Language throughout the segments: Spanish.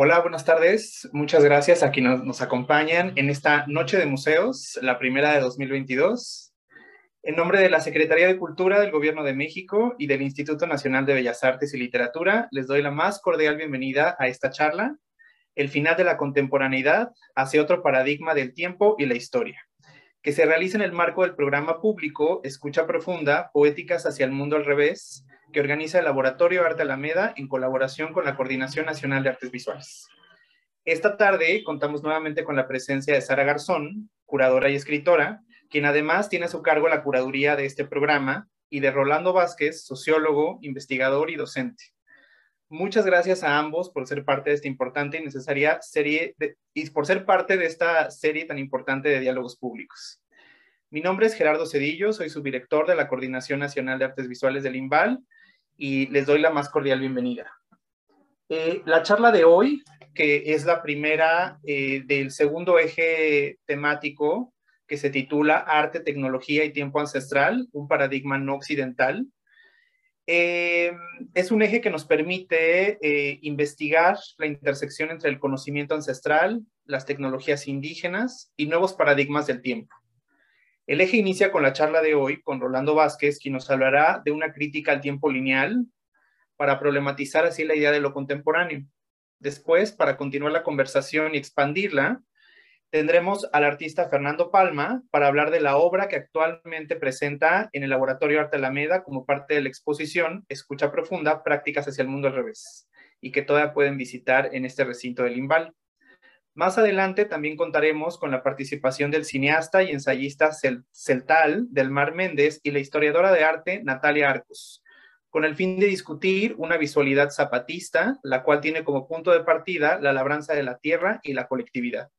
Hola, buenas tardes. Muchas gracias a quienes nos acompañan en esta Noche de Museos, la primera de 2022. En nombre de la Secretaría de Cultura del Gobierno de México y del Instituto Nacional de Bellas Artes y Literatura, les doy la más cordial bienvenida a esta charla, El final de la contemporaneidad hacia otro paradigma del tiempo y la historia, que se realiza en el marco del programa público Escucha Profunda, Poéticas hacia el Mundo al Revés, que organiza el Laboratorio Arte Alameda en colaboración con la Coordinación Nacional de Artes Visuales. Esta tarde contamos nuevamente con la presencia de Sara Garzón, curadora y escritora, quien además tiene a su cargo la curaduría de este programa, y de Rolando Vázquez, sociólogo, investigador y docente. Muchas gracias a ambos por ser parte de esta importante y necesaria serie y por ser parte de esta serie tan importante de diálogos públicos. Mi nombre es Gerardo Cedillo, soy subdirector de la Coordinación Nacional de Artes Visuales del INVAL y les doy la más cordial bienvenida. Eh, la charla de hoy, que es la primera eh, del segundo eje temático que se titula Arte, Tecnología y Tiempo Ancestral, un paradigma no occidental, eh, es un eje que nos permite investigar la intersección entre el conocimiento ancestral, las tecnologías indígenas y nuevos paradigmas del tiempo. El eje inicia con la charla de hoy con Rolando Vázquez, quien nos hablará de una crítica al tiempo lineal para problematizar así la idea de lo contemporáneo. Después, para continuar la conversación y expandirla, tendremos al artista Fernando Palma para hablar de la obra que actualmente presenta en el Laboratorio Arte Alameda como parte de la exposición Escucha Profunda, Prácticas hacia el Mundo al Revés, y que todavía pueden visitar en este recinto del Imbal. Más adelante también contaremos con la participación del cineasta y ensayista celtal del Mar Méndez y la historiadora de arte Natalia Arcos, con el fin de discutir una visualidad zapatista, la cual tiene como punto de partida la labranza de la tierra y la colectividad.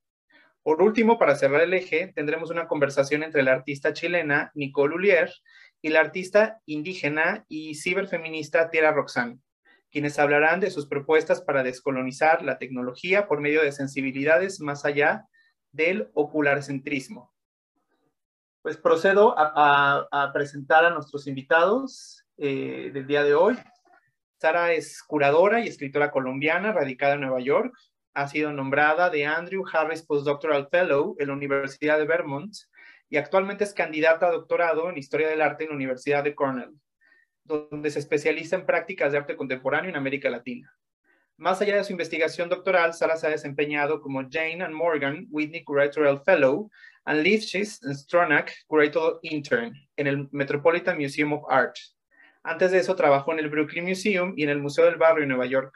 Por último, para cerrar el eje, tendremos una conversación entre la artista chilena Nicole Ulier y la artista indígena y ciberfeminista Tierra Roxanne quienes hablarán de sus propuestas para descolonizar la tecnología por medio de sensibilidades más allá del ocularcentrismo. Pues procedo a, presentar a nuestros invitados eh, del día de hoy. Sara es curadora y escritora colombiana radicada en Nueva York. Ha sido nombrada de Andrew Harris Postdoctoral Fellow en la Universidad de Vermont y actualmente es candidata a doctorado en Historia del Arte en la Universidad de Cornell donde se especializa en prácticas de arte contemporáneo en América Latina. Más allá de su investigación doctoral, Sara se ha desempeñado como Jane and Morgan Whitney Curatorial Fellow and Lifshitz and Stronach Curatorial Intern en el Metropolitan Museum of Art. Antes de eso, trabajó en el Brooklyn Museum y en el Museo del Barrio en Nueva York.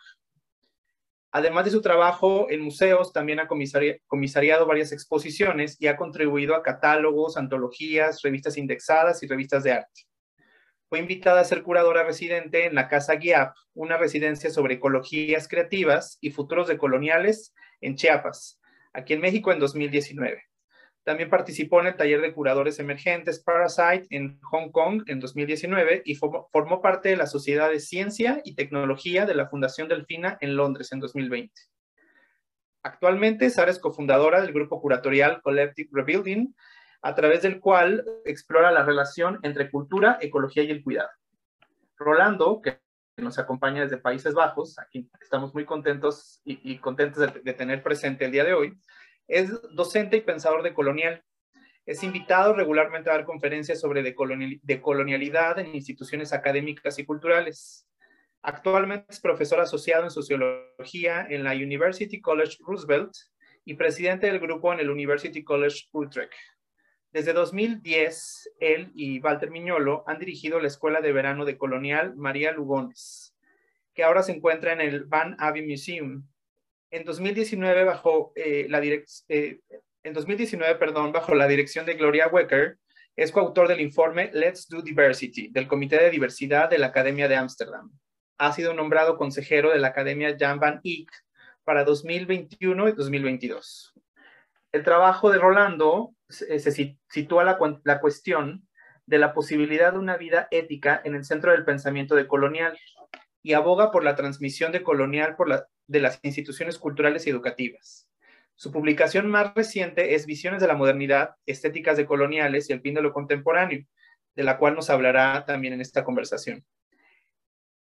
Además de su trabajo en museos, también ha comisariado varias exposiciones y ha contribuido a catálogos, antologías, revistas indexadas y revistas de arte. Fue invitada a ser curadora residente en la Casa GIAP, una residencia sobre ecologías creativas y futuros de coloniales en Chiapas, aquí en México en 2019. También participó en el taller de curadores emergentes Parasite en Hong Kong en 2019 y formó, parte de la Sociedad de Ciencia y Tecnología de la Fundación Delfina en Londres en 2020. Actualmente, Sara es cofundadora del grupo curatorial Collective Rebuilding, a través del cual explora la relación entre cultura, ecología y el cuidado. Rolando, que nos acompaña desde Países Bajos, aquí estamos muy contentos y, contentos de, tener presente el día de hoy, es docente y pensador de colonial. Es invitado regularmente a dar conferencias sobre decolonialidad en instituciones académicas y culturales. Actualmente es profesor asociado en sociología en la University College Roosevelt y presidente del grupo en el University College Utrecht. Desde 2010, él y Walter Miñolo han dirigido la Escuela de Verano de Colonial María Lugones, que ahora se encuentra en el Van Abbey Museum. En 2019, bajo, eh, la eh, en 2019 perdón, bajo la dirección de Gloria Wecker, es coautor del informe Let's Do Diversity del Comité de Diversidad de la Academia de Ámsterdam. Ha sido nombrado consejero de la Academia Jan van Eyck para 2021 y 2022. El trabajo de Rolando se, sitúa la, cuestión de la posibilidad de una vida ética en el centro del pensamiento de colonial y aboga por la transmisión de colonial por de las instituciones culturales y educativas. Su publicación más reciente es Visiones de la Modernidad, Estéticas de Coloniales y el fin de lo contemporáneo, de la cual nos hablará también en esta conversación.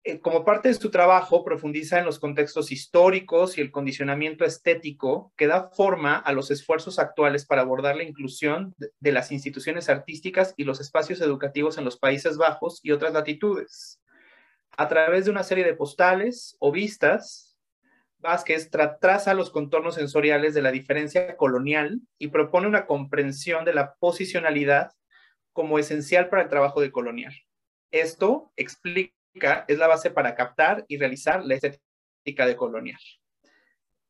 Eh, como parte de su trabajo, profundiza en los contextos históricos y el condicionamiento estético que da forma a los esfuerzos actuales para abordar la inclusión de las instituciones artísticas y los espacios educativos en los Países Bajos y otras latitudes. A través de una serie de postales o vistas, Vázquez traza los contornos sensoriales de la diferencia colonial y propone una comprensión de la posicionalidad como esencial para el trabajo de colonial. Esto explica es la base para captar y realizar la estética de colonial.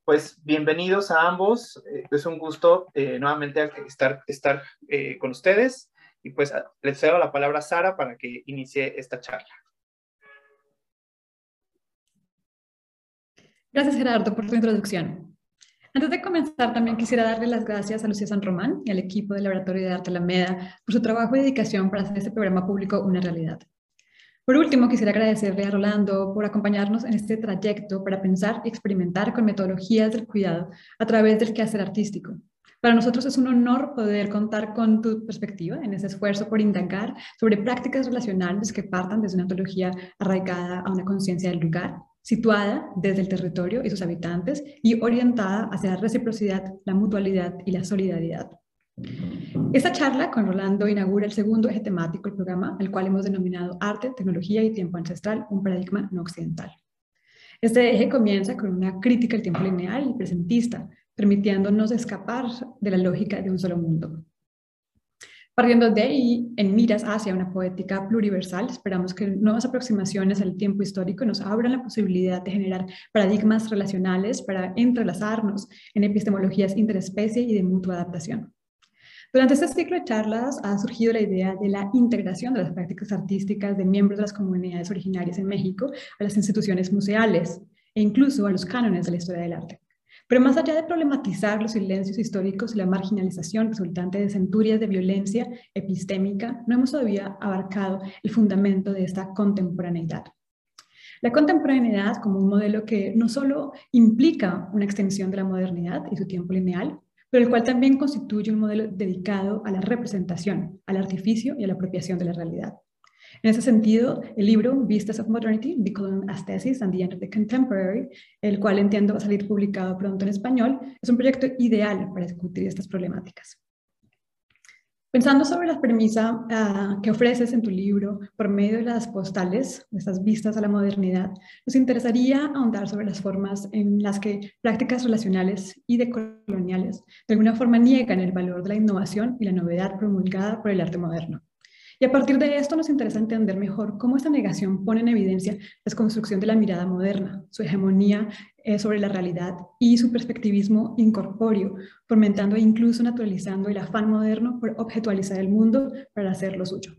Pues bienvenidos a ambos. Eh, es un gusto eh, nuevamente estar, estar eh, con ustedes. Y pues les cedo la palabra a Sara para que inicie esta charla. Gracias, Gerardo, por tu introducción. Antes de comenzar, también quisiera darle las gracias a Lucía San Román y al equipo del Laboratorio de Arte Alameda por su trabajo y dedicación para hacer este programa público una realidad. Por último, quisiera agradecerle a Rolando por acompañarnos en este trayecto para pensar y experimentar con metodologías del cuidado a través del quehacer artístico. Para nosotros es un honor poder contar con tu perspectiva en ese esfuerzo por indagar sobre prácticas relacionales que partan desde una ontología arraigada a una conciencia del lugar, situada desde el territorio y sus habitantes y orientada hacia la reciprocidad, la mutualidad y la solidaridad. Esta charla con Rolando inaugura el segundo eje temático del programa, el cual hemos denominado Arte, Tecnología y Tiempo Ancestral, un paradigma no occidental. Este eje comienza con una crítica al tiempo lineal y presentista, permitiéndonos escapar de la lógica de un solo mundo. Partiendo de ahí, en miras hacia una poética pluriversal, esperamos que nuevas aproximaciones al tiempo histórico nos abran la posibilidad de generar paradigmas relacionales para entrelazarnos en epistemologías interespecie y de mutua adaptación. Durante este ciclo de charlas ha surgido la idea de la integración de las prácticas artísticas de miembros de las comunidades originarias en México a las instituciones museales e incluso a los cánones de la historia del arte. Pero más allá de problematizar los silencios históricos y la marginalización resultante de centurias de violencia epistémica, no hemos todavía abarcado el fundamento de esta contemporaneidad. La contemporaneidad como un modelo que no solo implica una extensión de la modernidad y su tiempo lineal, pero el cual también constituye un modelo dedicado a la representación, al artificio y a la apropiación de la realidad. En ese sentido, el libro Vistas of Modernity, The Colonial Aesthesis and the End of the Contemporary, el cual entiendo va a salir publicado pronto en español, es un proyecto ideal para discutir estas problemáticas. Pensando sobre la premisa ah, que ofreces en tu libro por medio de las postales, de estas vistas a la modernidad, nos interesaría ahondar sobre las formas en las que prácticas relacionales y decoloniales de alguna forma niegan el valor de la innovación y la novedad promulgada por el arte moderno. Y a partir de esto nos interesa entender mejor cómo esta negación pone en evidencia la desconstrucción de la mirada moderna, su hegemonía eh, sobre la realidad y su perspectivismo incorpóreo, fomentando e incluso naturalizando el afán moderno por objetualizar el mundo para hacerlo suyo.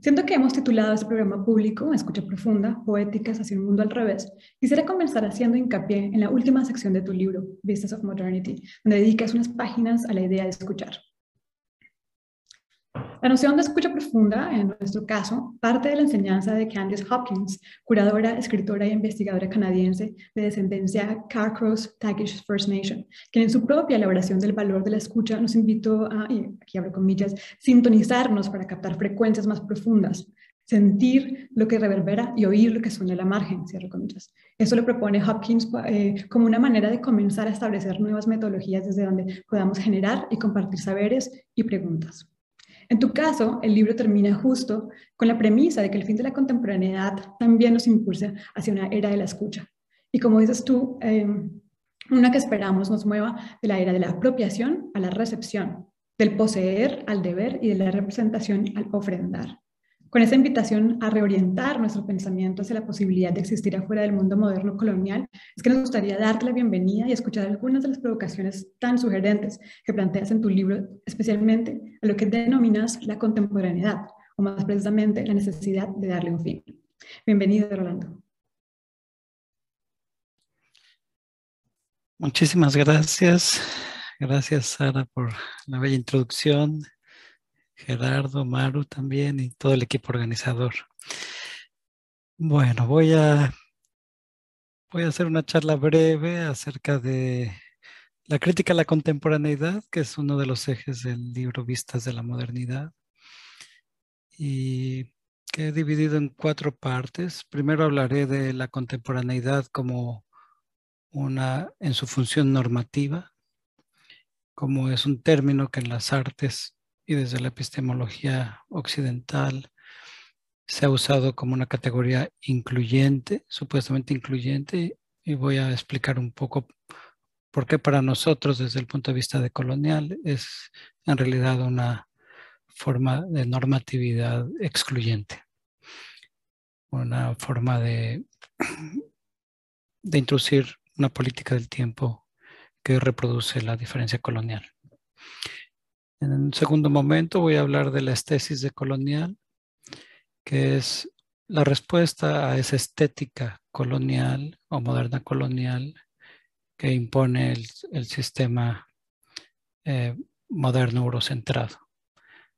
Siento que hemos titulado este programa público, Escucha Profunda, Poéticas hacia un mundo al revés, quisiera comenzar haciendo hincapié en la última sección de tu libro, Vistas of Modernity, donde dedicas unas páginas a la idea de escuchar. La noción de escucha profunda, en nuestro caso, parte de la enseñanza de Candice Hopkins, curadora, escritora e investigadora canadiense de descendencia Carcross Tagish First Nation, quien en su propia elaboración del valor de la escucha nos invitó a, y aquí abro comillas, sintonizarnos para captar frecuencias más profundas, sentir lo que reverbera y oír lo que suena a la margen, cierro comillas. Eso lo propone Hopkins eh, como una manera de comenzar a establecer nuevas metodologías desde donde podamos generar y compartir saberes y preguntas. En tu caso, el libro termina justo con la premisa de que el fin de la contemporaneidad también nos impulsa hacia una era de la escucha. Y como dices tú, em, una que esperamos nos mueva de la era de la apropiación a la recepción, del poseer al deber y de la representación al ofrendar con esa invitación a reorientar nuestro pensamiento hacia la posibilidad de existir afuera del mundo moderno colonial, es que nos gustaría darte la bienvenida y escuchar algunas de las provocaciones tan sugerentes que planteas en tu libro, especialmente a lo que denominas la contemporaneidad, o más precisamente la necesidad de darle un fin. Bienvenido, Rolando. Muchísimas gracias. Gracias, Sara, por la bella introducción Gerardo, Maru también y todo el equipo organizador. Bueno, voy a, voy a hacer una charla breve acerca de la crítica a la contemporaneidad, que es uno de los ejes del libro Vistas de la Modernidad. Y que he dividido en cuatro partes. Primero hablaré de la contemporaneidad como una en su función normativa, como es un término que en las artes y desde la epistemología occidental se ha usado como una categoría incluyente, supuestamente incluyente, y voy a explicar un poco por qué para nosotros desde el punto de vista de colonial es en realidad una forma de normatividad excluyente, una forma de, de introducir una política del tiempo que reproduce la diferencia colonial. En un segundo momento voy a hablar de la estesis de colonial, que es la respuesta a esa estética colonial o moderna colonial que impone el, sistema eh, moderno eurocentrado.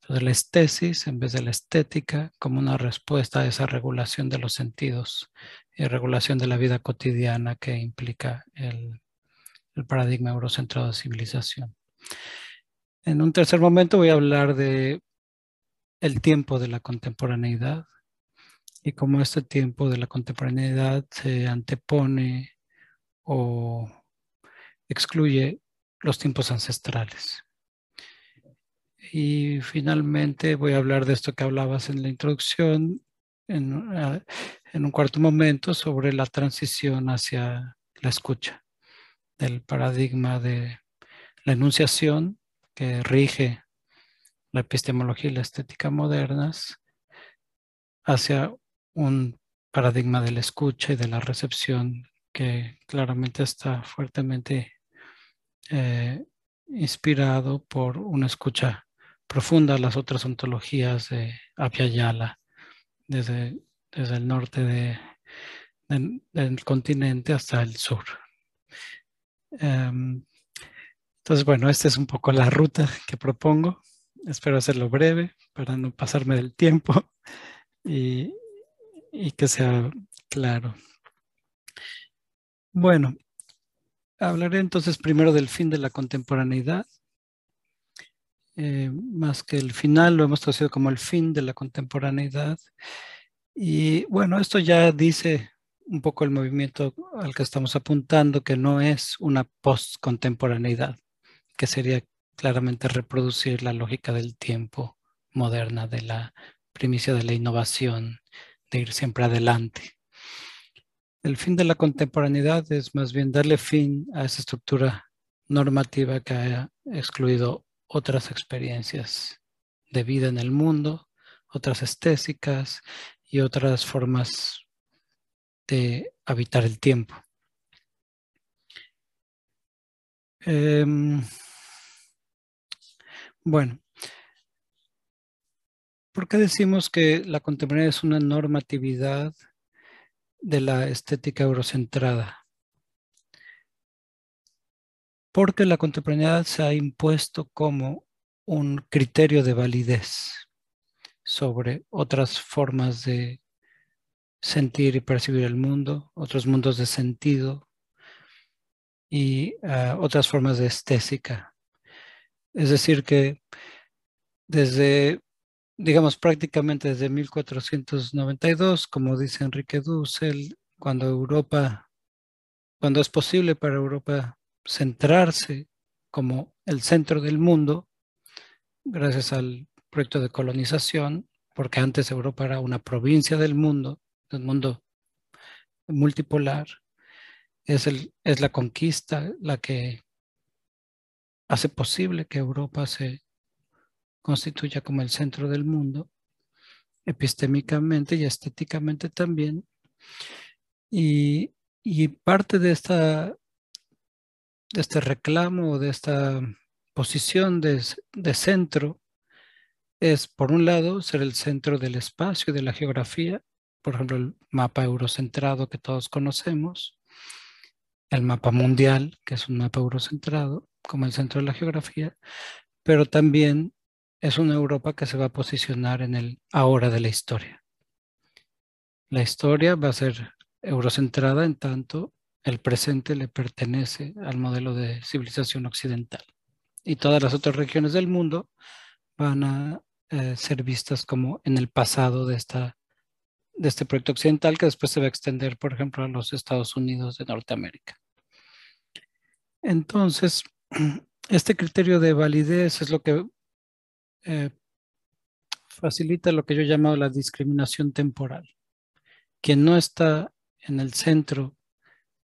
Entonces, la estesis en vez de la estética como una respuesta a esa regulación de los sentidos y regulación de la vida cotidiana que implica el, el paradigma eurocentrado de civilización. En un tercer momento voy a hablar de el tiempo de la contemporaneidad y cómo este tiempo de la contemporaneidad se antepone o excluye los tiempos ancestrales. Y finalmente voy a hablar de esto que hablabas en la introducción, en, en un cuarto momento, sobre la transición hacia la escucha, del paradigma de la enunciación que rige la epistemología y la estética modernas hacia un paradigma de la escucha y de la recepción que claramente está fuertemente eh, inspirado por una escucha profunda a las otras ontologías de Abya desde, desde el norte de, del continente hasta el sur. Em, entonces, bueno, esta es un poco la ruta que propongo. Espero hacerlo breve para no pasarme del tiempo y, que sea claro. Bueno, hablaré entonces primero del fin de la contemporaneidad. Eh, más que el final, lo hemos traducido como el fin de la contemporaneidad. Y bueno, esto ya dice un poco el movimiento al que estamos apuntando, que no es una post-contemporaneidad, que sería claramente reproducir la lógica del tiempo moderna, de la primicia de la innovación, de ir siempre adelante. El fin de la contemporaneidad es más bien darle fin a esa estructura normativa que haya excluido otras experiencias de vida en el mundo, otras estésicas y otras formas de habitar el tiempo. Em, bueno, ¿por qué decimos que la contemporaneidad es una normatividad de la estética eurocentrada? Porque la contemporaneidad se ha impuesto como un criterio de validez sobre otras formas de sentir y percibir el mundo, otros mundos de sentido y ah, otras formas de estética. Es decir, que desde, digamos, prácticamente desde 1492, como dice Enrique Dussel, cuando Europa, cuando es posible para Europa centrarse como el centro del mundo, gracias al proyecto de colonización, porque antes Europa era una provincia del mundo, del mundo multipolar, es, el, es la conquista la que hace posible que Europa se constituya como el centro del mundo, epistémicamente y estéticamente también. Y, parte de, esta, de este reclamo, de esta posición de, de centro, es, por un lado, ser el centro del espacio y de la geografía, por ejemplo, el mapa eurocentrado que todos conocemos, el mapa mundial, que es un mapa eurocentrado, como el centro de la geografía, pero también es una Europa que se va a posicionar en el ahora de la historia. La historia va a ser eurocentrada en tanto el presente le pertenece al modelo de civilización occidental. Y todas las otras regiones del mundo van a eh, ser vistas como en el pasado de esta de este proyecto occidental que después se va a extender, por ejemplo, a los Estados Unidos de Norteamérica. Entonces, este criterio de validez es lo que eh, facilita lo que yo he llamado la discriminación temporal. Quien no está en el centro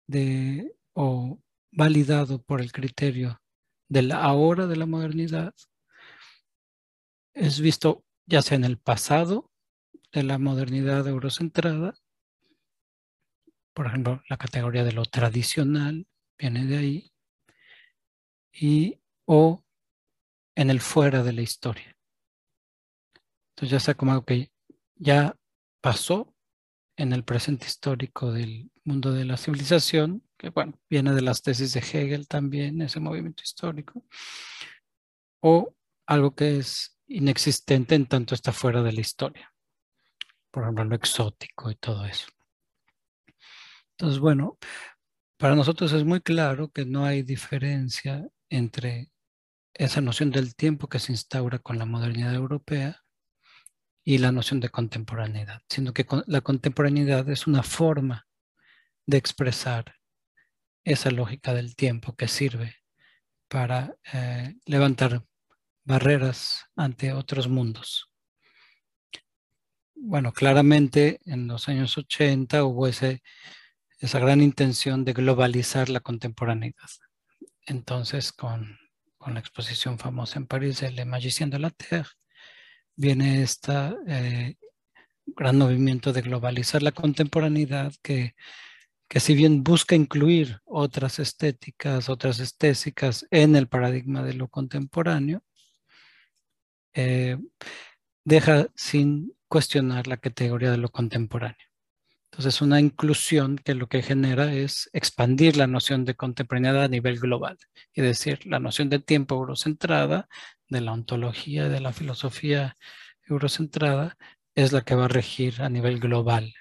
de o validado por el criterio de la ahora de la modernidad es visto ya sea en el pasado de la modernidad eurocentrada, por ejemplo, la categoría de lo tradicional viene de ahí, y o en el fuera de la historia. Entonces ya sea como algo que ya pasó en el presente histórico del mundo de la civilización, que bueno, viene de las tesis de Hegel también, ese movimiento histórico, o algo que es inexistente en tanto está fuera de la historia. Por ejemplo, lo exótico y todo eso. Entonces, bueno, para nosotros es muy claro que no hay diferencia entre esa noción del tiempo que se instaura con la modernidad europea y la noción de contemporaneidad, sino que la contemporaneidad es una forma de expresar esa lógica del tiempo que sirve para eh, levantar barreras ante otros mundos. Bueno, claramente en los años 80 hubo ese, esa gran intención de globalizar la contemporaneidad. Entonces, con, la exposición famosa en París de Le Magicien de la Terre, viene este gran movimiento de globalizar la contemporaneidad que, que si bien busca incluir otras estéticas, otras estésicas en el paradigma de lo contemporáneo, eh, deja sin cuestionar la categoría de lo contemporáneo. Entonces, una inclusión que lo que genera es expandir la noción de contemporaneidad a nivel global, es decir, la noción de tiempo eurocentrada, de la ontología, de la filosofía eurocentrada, es la que va a regir a nivel global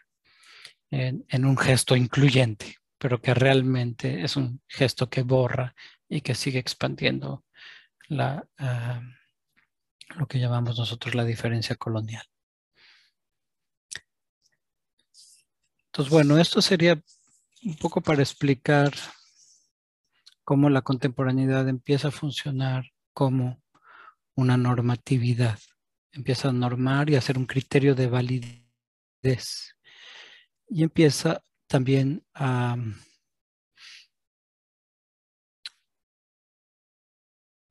en, un gesto incluyente, pero que realmente es un gesto que borra y que sigue expandiendo ah, lo que llamamos nosotros la diferencia colonial. Entonces, bueno, esto sería un poco para explicar cómo la contemporaneidad empieza a funcionar como una normatividad. Empieza a normar y a ser un criterio de validez. Y empieza también a,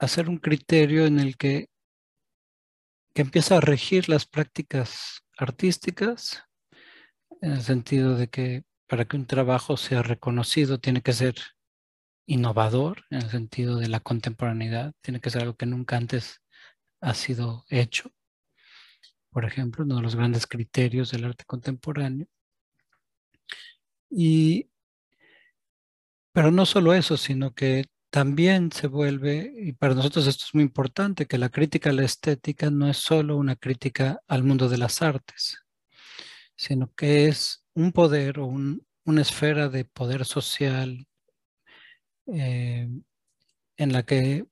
ser un criterio en el que que empieza a regir las prácticas artísticas, en el sentido de que para que un trabajo sea reconocido tiene que ser innovador, en el sentido de la contemporaneidad, tiene que ser algo que nunca antes ha sido hecho. Por ejemplo, uno de los grandes criterios del arte contemporáneo. Y, pero no solo eso, sino que también se vuelve, y para nosotros esto es muy importante, que la crítica a la estética no es solo una crítica al mundo de las artes, sino que es un poder o una esfera de poder social eh, en la que,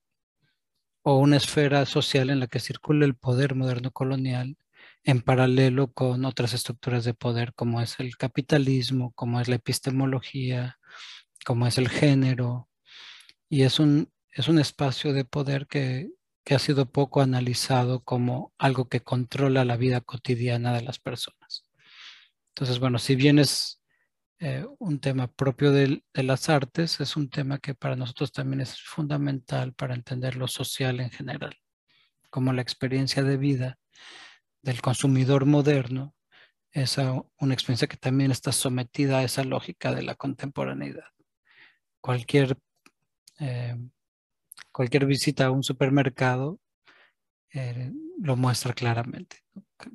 o una esfera social en la que circula el poder moderno colonial en paralelo con otras estructuras de poder como es el capitalismo, como es la epistemología, como es el género, y es un, es un espacio de poder que, ha sido poco analizado como algo que controla la vida cotidiana de las personas. Entonces, bueno, si bien es eh, un tema propio de, las artes, es un tema que para nosotros también es fundamental para entender lo social en general, como la experiencia de vida del consumidor moderno es una experiencia que también está sometida a esa lógica de la contemporaneidad. Cualquier eh, cualquier visita a un supermercado eh, lo muestra claramente.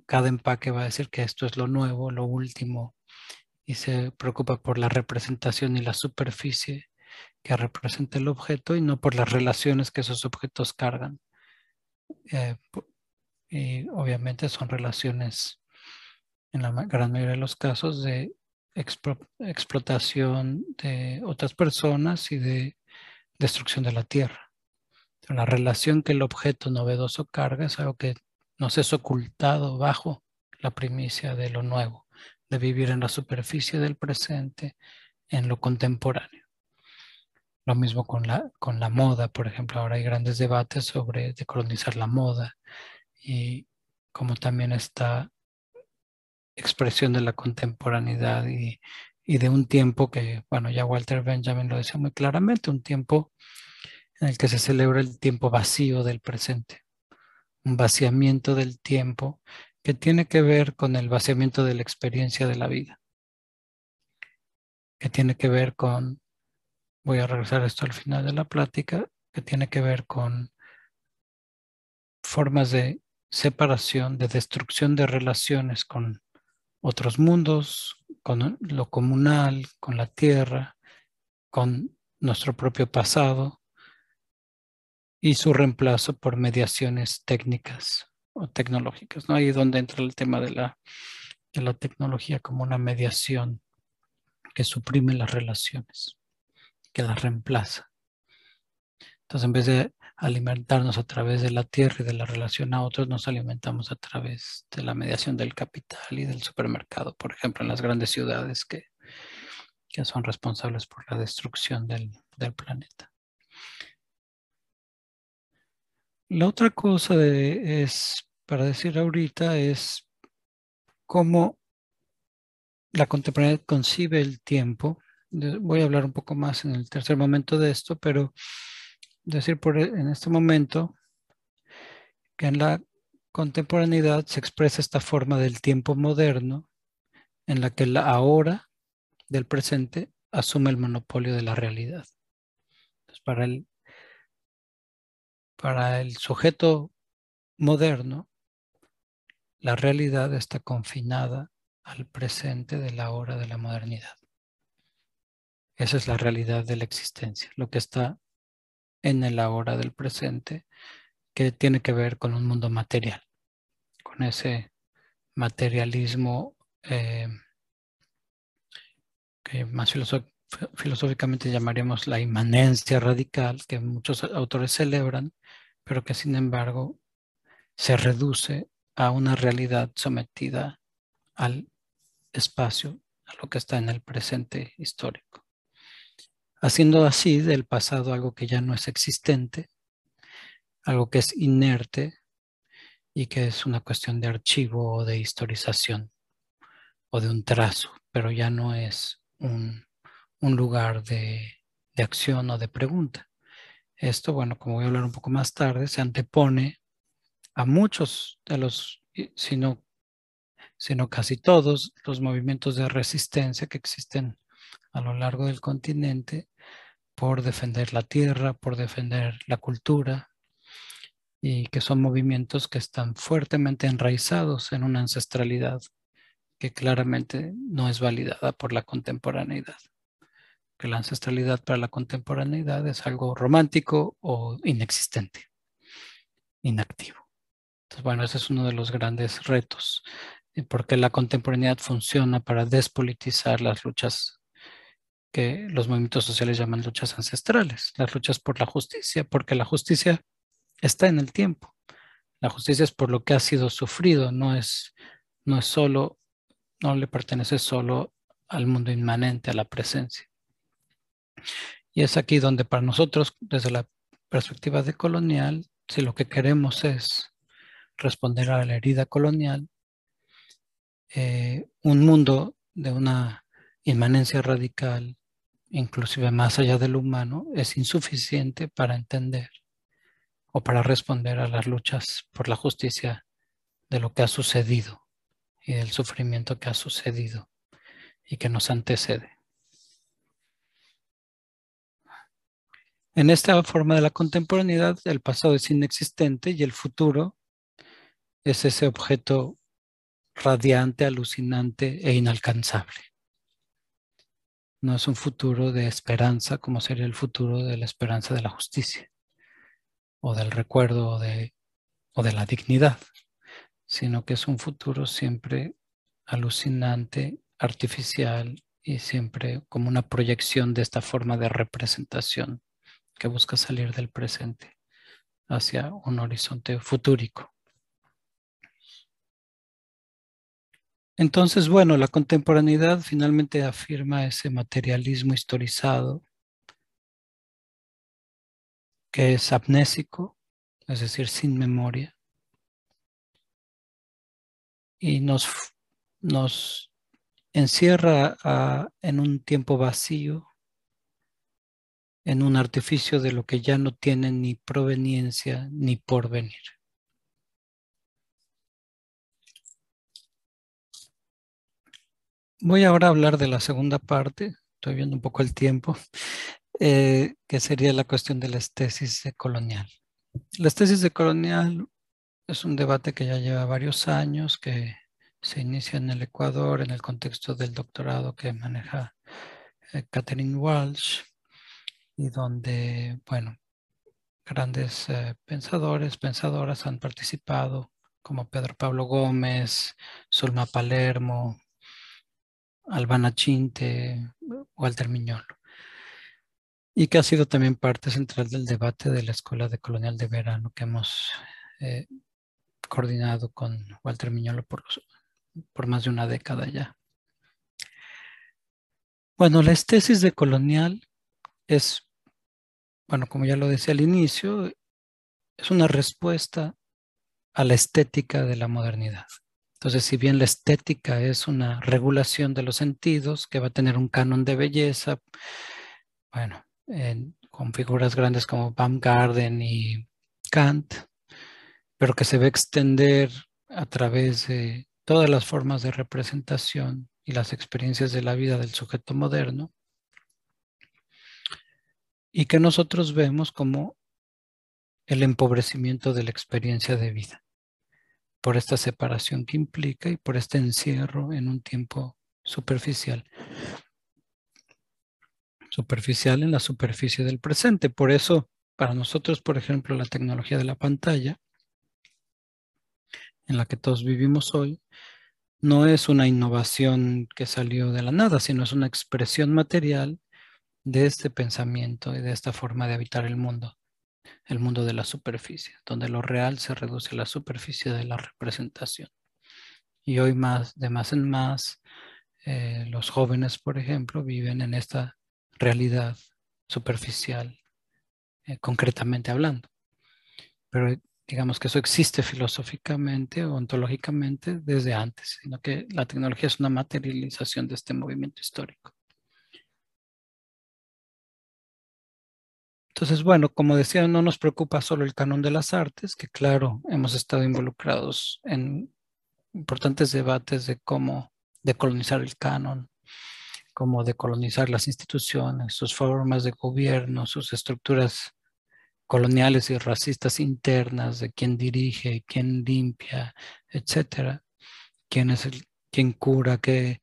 Cada empaque va a decir que esto es lo nuevo, lo último, y se preocupa por la representación y la superficie que representa el objeto y no por las relaciones que esos objetos cargan. Eh, y obviamente son relaciones, en la gran mayoría de los casos, de explotación de otras personas y de destrucción de la tierra. La relación que el objeto novedoso carga es algo que nos es ocultado bajo la primicia de lo nuevo, de vivir en la superficie del presente, en lo contemporáneo. Lo mismo con la, con la moda, por ejemplo, ahora hay grandes debates sobre decolonizar la moda y como también esta expresión de la contemporaneidad y, y de un tiempo que, bueno, ya Walter Benjamin lo decía muy claramente, un tiempo en el que se celebra el tiempo vacío del presente, un vaciamiento del tiempo que tiene que ver con el vaciamiento de la experiencia de la vida, que tiene que ver con, voy a regresar esto al final de la plática, que tiene que ver con formas de separación, de destrucción de relaciones con otros mundos, con lo comunal, con la tierra, con nuestro propio pasado y su reemplazo por mediaciones técnicas o tecnológicas. ¿no? Ahí es donde entra el tema de la, de la tecnología como una mediación que suprime las relaciones, que las reemplaza. Entonces, en vez de alimentarnos a través de la tierra y de la relación a otros, nos alimentamos a través de la mediación del capital y del supermercado, por ejemplo, en las grandes ciudades que, que son responsables por la destrucción del, del planeta. La otra cosa es, para decir ahorita, es cómo la contemporaneidad concibe el tiempo. Voy a hablar un poco más en el tercer momento de esto, pero decir por e, en este momento que en la contemporaneidad se expresa esta forma del tiempo moderno en la que la ahora del presente asume el monopolio de la realidad. para el, para el sujeto moderno, la realidad está confinada al presente de la hora de la modernidad. Esa es la realidad de la existencia, lo que está en el ahora del presente que tiene que ver con un mundo material, con ese materialismo eh, que más filosóficamente llamaríamos la inmanencia radical, que muchos autores celebran, pero que sin embargo se reduce a una realidad sometida al espacio, a lo que está en el presente histórico haciendo así del pasado algo que ya no es existente, algo que es inerte y que es una cuestión de archivo o de historización o de un trazo, pero ya no es un, lugar de, de acción o de pregunta. Esto, bueno, como voy a hablar un poco más tarde, se antepone a muchos de los, sino, sino casi todos los movimientos de resistencia que existen a lo largo del continente por defender la tierra, por defender la cultura, y que son movimientos que están fuertemente enraizados en una ancestralidad que claramente no es validada por la contemporaneidad. Que la ancestralidad para la contemporaneidad es algo romántico o inexistente, inactivo. Entonces, bueno, ese es uno de los grandes retos, porque la contemporaneidad funciona para despolitizar las luchas que los movimientos sociales llaman luchas ancestrales, las luchas por la justicia, porque la justicia está en el tiempo. La justicia es por lo que ha sido sufrido, no es, no es solo, no le pertenece solo al mundo inmanente, a la presencia. Y es aquí donde para nosotros, desde la perspectiva de colonial, si lo que queremos es responder a la herida colonial, eh, un mundo de una inmanencia radical, inclusive más allá del humano, es insuficiente para entender o para responder a las luchas por la justicia de lo que ha sucedido y del sufrimiento que ha sucedido y que nos antecede. En esta forma de la contemporaneidad, el pasado es inexistente y el futuro es ese objeto radiante, alucinante e inalcanzable. No es un futuro de esperanza como sería el futuro de la esperanza de la justicia o del recuerdo o de, o de la dignidad, sino que es un futuro siempre alucinante, artificial y siempre como una proyección de esta forma de representación que busca salir del presente hacia un horizonte futúrico. Entonces, bueno, la contemporaneidad finalmente afirma ese materialismo historizado que es amnésico, es decir, sin memoria, y nos, nos encierra en un tiempo vacío, en un artificio de lo que ya no tiene ni proveniencia ni porvenir. Voy ahora a hablar de la segunda parte, estoy viendo un poco el tiempo, eh, que sería la cuestión de la estesis colonial. La estesis de colonial es un debate que ya lleva varios años, que se inicia en el Ecuador en el contexto del doctorado que maneja eh, Catherine Walsh y donde, bueno, grandes eh, pensadores, pensadoras han participado, como Pedro Pablo Gómez, Zulma Palermo, Albana Chinte, Walter Miñolo, y que ha sido también parte central del debate de la Escuela de Colonial de Verano que hemos eh, coordinado con Walter Miñolo por, por más de una década ya. Bueno, la estesis de colonial es, bueno, como ya lo decía al inicio, es una respuesta a la estética de la modernidad. Entonces, si bien la estética es una regulación de los sentidos que va a tener un canon de belleza, bueno, con figuras grandes como Baumgarten y Kant, pero que se va a extender a través de todas las formas de representación y las experiencias de la vida del sujeto moderno, y que nosotros vemos como el empobrecimiento de la experiencia de vida por esta separación que implica y por este encierro en un tiempo superficial. Superficial en la superficie del presente. Por eso, para nosotros, por ejemplo, la tecnología de la pantalla, en la que todos vivimos hoy, no es una innovación que salió de la nada, sino es una expresión material de este pensamiento y de esta forma de habitar el mundo el mundo de la superficie, donde lo real se reduce a la superficie de la representación. Y hoy más, de más en más, eh, los jóvenes, por ejemplo, viven en esta realidad superficial, eh, concretamente hablando. Pero digamos que eso existe filosóficamente o ontológicamente desde antes, sino que la tecnología es una materialización de este movimiento histórico. Entonces, bueno, como decía, no nos preocupa solo el canon de las artes, que claro, hemos estado involucrados en importantes debates de cómo decolonizar el canon, cómo decolonizar las instituciones, sus formas de gobierno, sus estructuras coloniales y racistas internas, de quién dirige, quién limpia, etcétera, quién es el, quién cura, qué,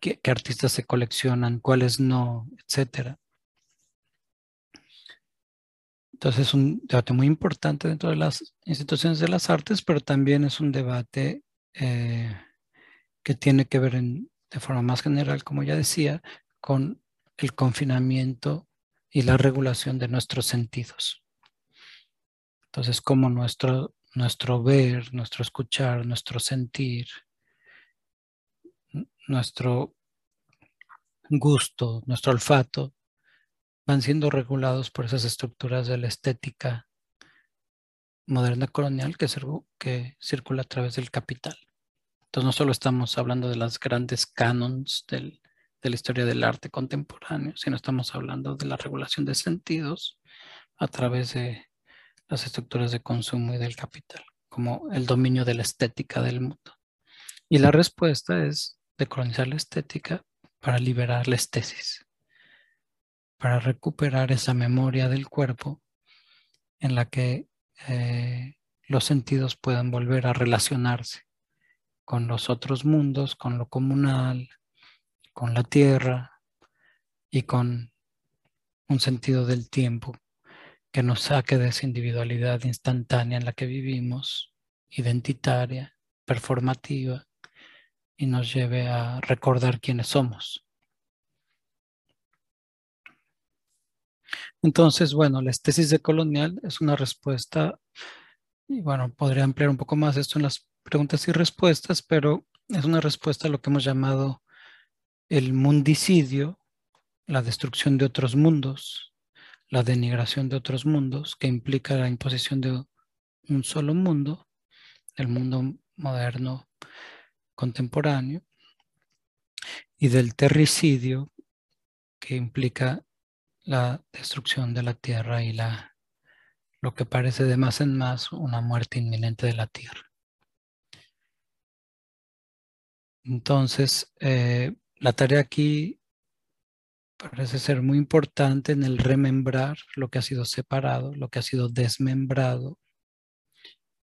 qué, qué artistas se coleccionan, cuáles no, etcétera. Entonces es un debate muy importante dentro de las instituciones de las artes, pero también es un debate eh, que tiene que ver de forma más general, como ya decía, con el confinamiento y la regulación de nuestros sentidos. Entonces, como nuestro, nuestro ver, nuestro escuchar, nuestro sentir, nuestro gusto, nuestro olfato, van siendo regulados por esas estructuras de la estética moderna colonial que, circula a través del capital. Entonces no solo estamos hablando de las grandes canons de la historia del arte contemporáneo, sino estamos hablando de la regulación de sentidos a través de las estructuras de consumo y del capital, como el dominio de la estética del mundo. Y la respuesta es decolonizar la estética para liberar la estesis para recuperar esa memoria del cuerpo en la que eh, los sentidos puedan volver a relacionarse con los otros mundos, con lo comunal, con la tierra y con un sentido del tiempo que nos saque de esa individualidad instantánea en la que vivimos, identitaria, performativa, y nos lleve a recordar quiénes somos. Entonces, bueno, la tesis de colonial es una respuesta, y bueno, podría ampliar un poco más esto en las preguntas y respuestas, pero es una respuesta a lo que hemos llamado el mundicidio, la destrucción de otros mundos, la denigración de otros mundos, que implica la imposición de un solo mundo, el mundo moderno contemporáneo, y del terricidio, que implica la destrucción de la tierra y la, lo que parece de más en más una muerte inminente de la tierra. Entonces, eh, la tarea aquí parece ser muy importante en el remembrar lo que ha sido separado, lo que ha sido desmembrado,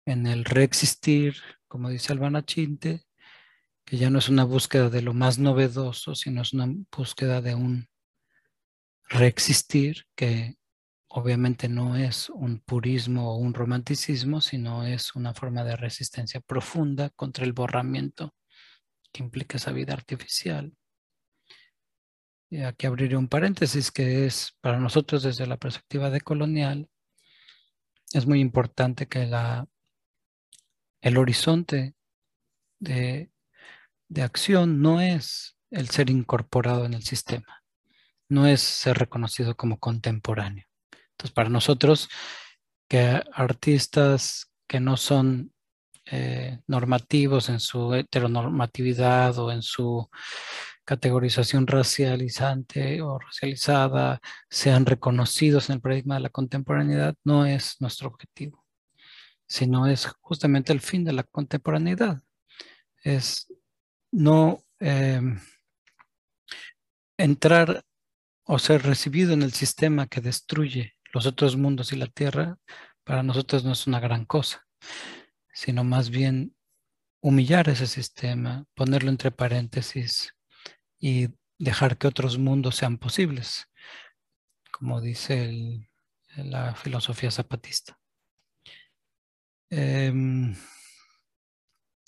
en el reexistir, como dice Albana Chinte, que ya no es una búsqueda de lo más novedoso, sino es una búsqueda de un reexistir que obviamente no es un purismo o un romanticismo, sino es una forma de resistencia profunda contra el borramiento que implica esa vida artificial. Y aquí abriré un paréntesis que es para nosotros desde la perspectiva de colonial, es muy importante que la, el horizonte de, de acción no es el ser incorporado en el sistema, no es ser reconocido como contemporáneo. Entonces, para nosotros, que artistas que no son eh, normativos en su heteronormatividad o en su categorización racializante o racializada sean reconocidos en el paradigma de la contemporaneidad no es nuestro objetivo, sino es justamente el fin de la contemporaneidad. Es no em, entrar o ser recibido en el sistema que destruye los otros mundos y la tierra, para nosotros no es una gran cosa sino más bien humillar ese sistema, ponerlo entre paréntesis y dejar que otros mundos sean posibles, como dice la filosofía zapatista. Em,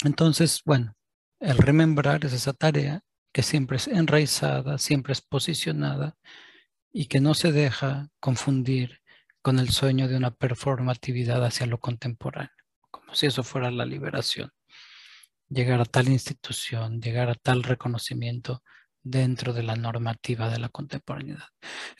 entonces, bueno, el remembrar es esa tarea que siempre es enraizada, siempre es posicionada y que no se deja confundir con el sueño de una performatividad hacia lo contemporáneo si eso fuera la liberación. Llegar a tal institución, llegar a tal reconocimiento dentro de la normativa de la contemporaneidad.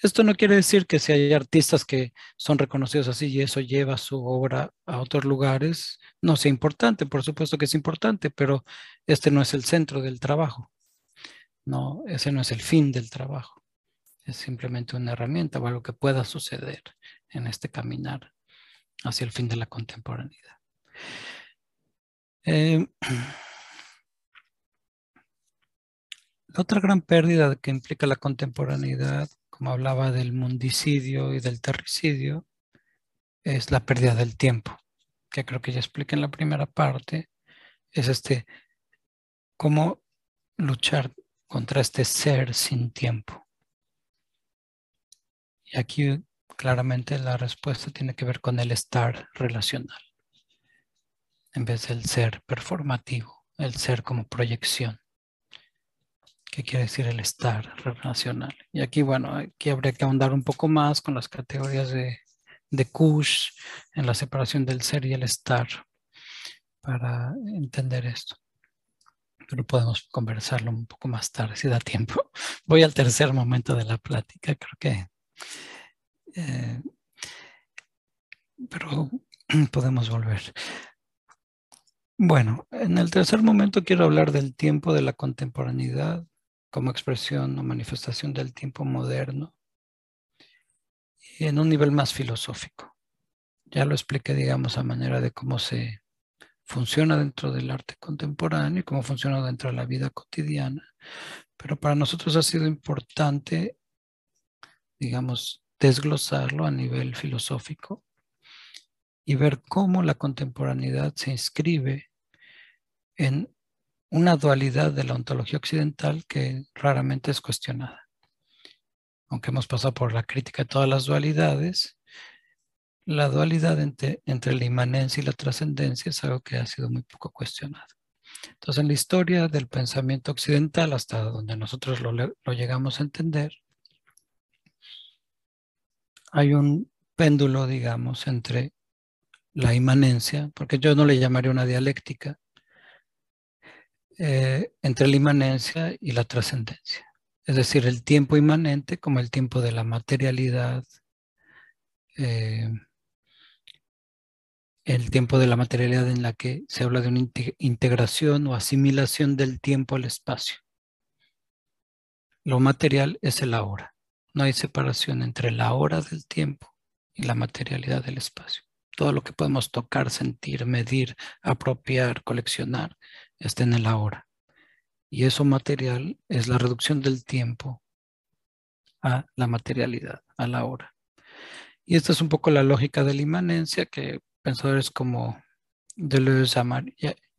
Esto no quiere decir que si hay artistas que son reconocidos así y eso lleva su obra a otros lugares, no sea importante, por supuesto que es importante, pero este no es el centro del trabajo. No, ese no es el fin del trabajo. Es simplemente una herramienta o algo que pueda suceder en este caminar hacia el fin de la contemporaneidad. Eh, la otra gran pérdida que implica la contemporaneidad, como hablaba del mundicidio y del terricidio, es la pérdida del tiempo, que creo que ya expliqué en la primera parte, es este, cómo luchar contra este ser sin tiempo. Y aquí claramente la respuesta tiene que ver con el estar relacional en vez del ser performativo, el ser como proyección. ¿Qué quiere decir el estar relacional? Y aquí, bueno, aquí habría que ahondar un poco más con las categorías de, de Kush en la separación del ser y el estar para entender esto. Pero podemos conversarlo un poco más tarde si da tiempo. Voy al tercer momento de la plática, creo que... Eh, pero podemos volver. Bueno, en el tercer momento quiero hablar del tiempo de la contemporaneidad como expresión o manifestación del tiempo moderno en un nivel más filosófico. Ya lo expliqué, digamos, a manera de cómo se funciona dentro del arte contemporáneo y cómo funciona dentro de la vida cotidiana, pero para nosotros ha sido importante, digamos, desglosarlo a nivel filosófico y ver cómo la contemporaneidad se inscribe en una dualidad de la ontología occidental que raramente es cuestionada. Aunque hemos pasado por la crítica de todas las dualidades, la dualidad entre, la inmanencia y la trascendencia es algo que ha sido muy poco cuestionado. Entonces, en la historia del pensamiento occidental, hasta donde nosotros lo, lo llegamos a entender, hay un péndulo, digamos, entre la inmanencia, porque yo no le llamaría una dialéctica, eh, entre la inmanencia y la trascendencia. Es decir, el tiempo inmanente como el tiempo de la materialidad, eh, el tiempo de la materialidad en la que se habla de una integración o asimilación del tiempo al espacio. Lo material es el ahora. No hay separación entre la hora del tiempo y la materialidad del espacio. Todo lo que podemos tocar, sentir, medir, apropiar, coleccionar, está en el ahora. Y eso material es la reducción del tiempo a la materialidad, a la hora. Y esta es un poco la lógica de la inmanencia que pensadores como Deleuze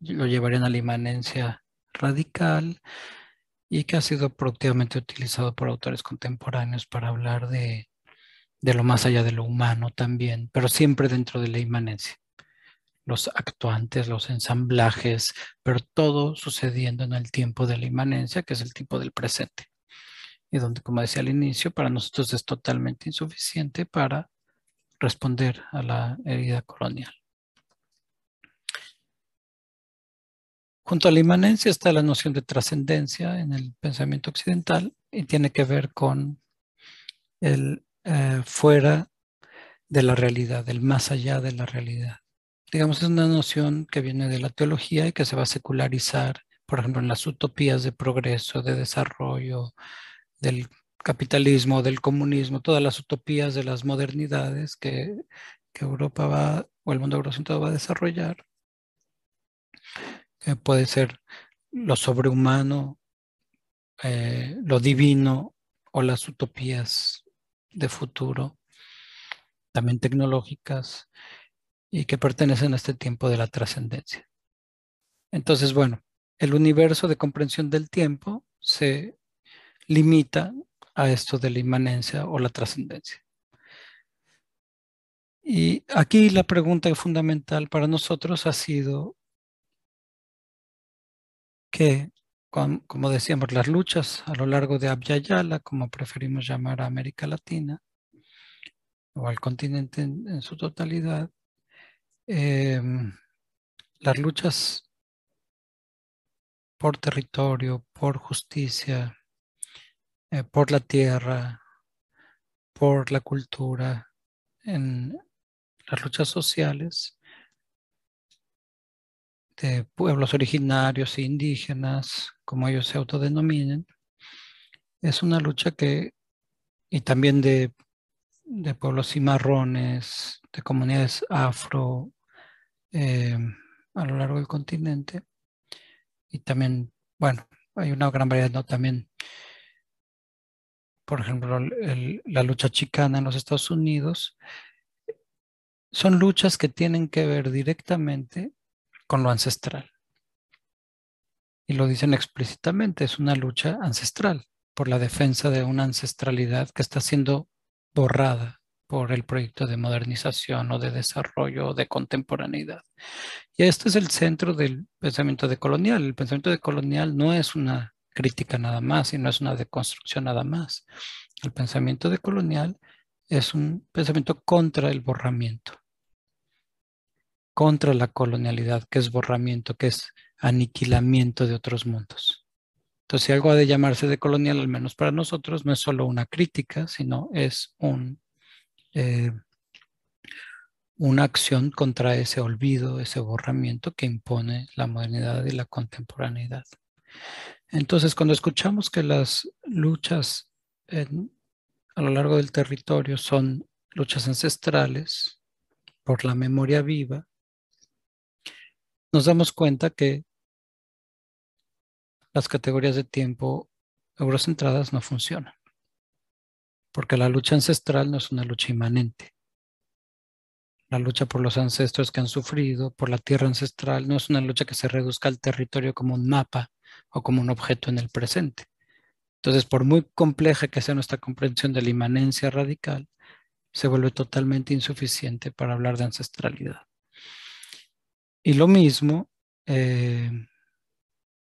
lo llevarían a la inmanencia radical y que ha sido productivamente utilizado por autores contemporáneos para hablar de, de lo más allá de lo humano también, pero siempre dentro de la inmanencia. Los actuantes, los ensamblajes, pero todo sucediendo en el tiempo de la inmanencia, que es el tiempo del presente. Y donde, como decía al inicio, para nosotros es totalmente insuficiente para responder a la herida colonial. Junto a la inmanencia está la noción de trascendencia en el pensamiento occidental y tiene que ver con el eh, fuera de la realidad, el más allá de la realidad. Digamos, es una noción que viene de la teología y que se va a secularizar, por ejemplo, en las utopías de progreso, de desarrollo, del capitalismo, del comunismo, todas las utopías de las modernidades que, Europa va, o el mundo eurocentrado va a desarrollar, que puede ser lo sobrehumano, eh, lo divino o las utopías de futuro, también tecnológicas, y que pertenecen a este tiempo de la trascendencia. Entonces, bueno, el universo de comprensión del tiempo se limita a esto de la inmanencia o la trascendencia. Y aquí la pregunta fundamental para nosotros ha sido que, como decíamos, las luchas a lo largo de Abya como preferimos llamar a América Latina, o al continente en, su totalidad, em, las luchas por territorio, por justicia, eh, por la tierra, por la cultura, en las luchas sociales de pueblos originarios e indígenas, como ellos se autodenominen, es una lucha que, y también de, de pueblos cimarrones, de comunidades afro eh, a lo largo del continente, y también, bueno, hay una gran variedad, ¿no? También por ejemplo, la lucha chicana en los Estados Unidos, son luchas que tienen que ver directamente con lo ancestral. Y lo dicen explícitamente, es una lucha ancestral por la defensa de una ancestralidad que está siendo borrada por el proyecto de modernización o de desarrollo o de contemporaneidad. Y este es el centro del pensamiento decolonial. El pensamiento decolonial no es una crítica nada más y no es una deconstrucción nada más. El pensamiento decolonial es un pensamiento contra el borramiento, contra la colonialidad, que es borramiento, que es aniquilamiento de otros mundos. Entonces, si algo ha de llamarse decolonial, al menos para nosotros, no es solo una crítica, sino es un, eh, una acción contra ese olvido, ese borramiento que impone la modernidad y la contemporaneidad. Entonces, cuando escuchamos que las luchas a lo largo del territorio son luchas ancestrales por la memoria viva, nos damos cuenta que las categorías de tiempo eurocentradas no funcionan, porque la lucha ancestral no es una lucha inmanente. La lucha por los ancestros que han sufrido, por la tierra ancestral, no es una lucha que se reduzca al territorio como un mapa o como un objeto en el presente. Entonces, por muy compleja que sea nuestra comprensión de la inmanencia radical, se vuelve totalmente insuficiente para hablar de ancestralidad. Y lo mismo eh,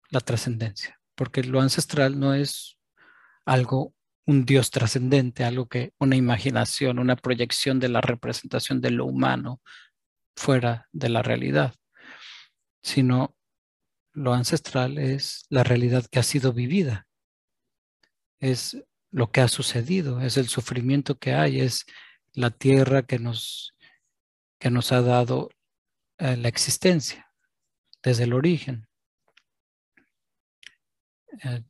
la trascendencia, porque lo ancestral no es algo, un Dios trascendente, algo que una imaginación, una proyección de la representación de lo humano fuera de la realidad, sino lo ancestral es la realidad que ha sido vivida, es lo que ha sucedido, es el sufrimiento que hay, es la tierra que nos, que nos ha dado eh, la existencia desde el origen. Eh,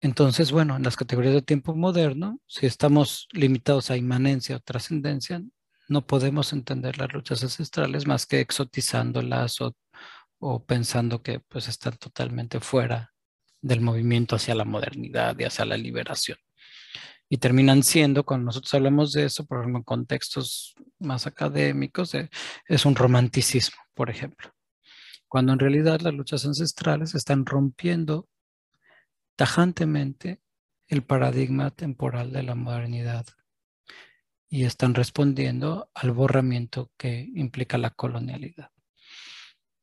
entonces, bueno, en las categorías de tiempo moderno, si estamos limitados a inmanencia o trascendencia, no podemos entender las luchas ancestrales más que exotizándolas o, o pensando que pues están totalmente fuera del movimiento hacia la modernidad y hacia la liberación. Y terminan siendo, cuando nosotros hablamos de eso, por ejemplo, en contextos más académicos, es un romanticismo, por ejemplo. Cuando en realidad las luchas ancestrales están rompiendo tajantemente el paradigma temporal de la modernidad y están respondiendo al borramiento que implica la colonialidad.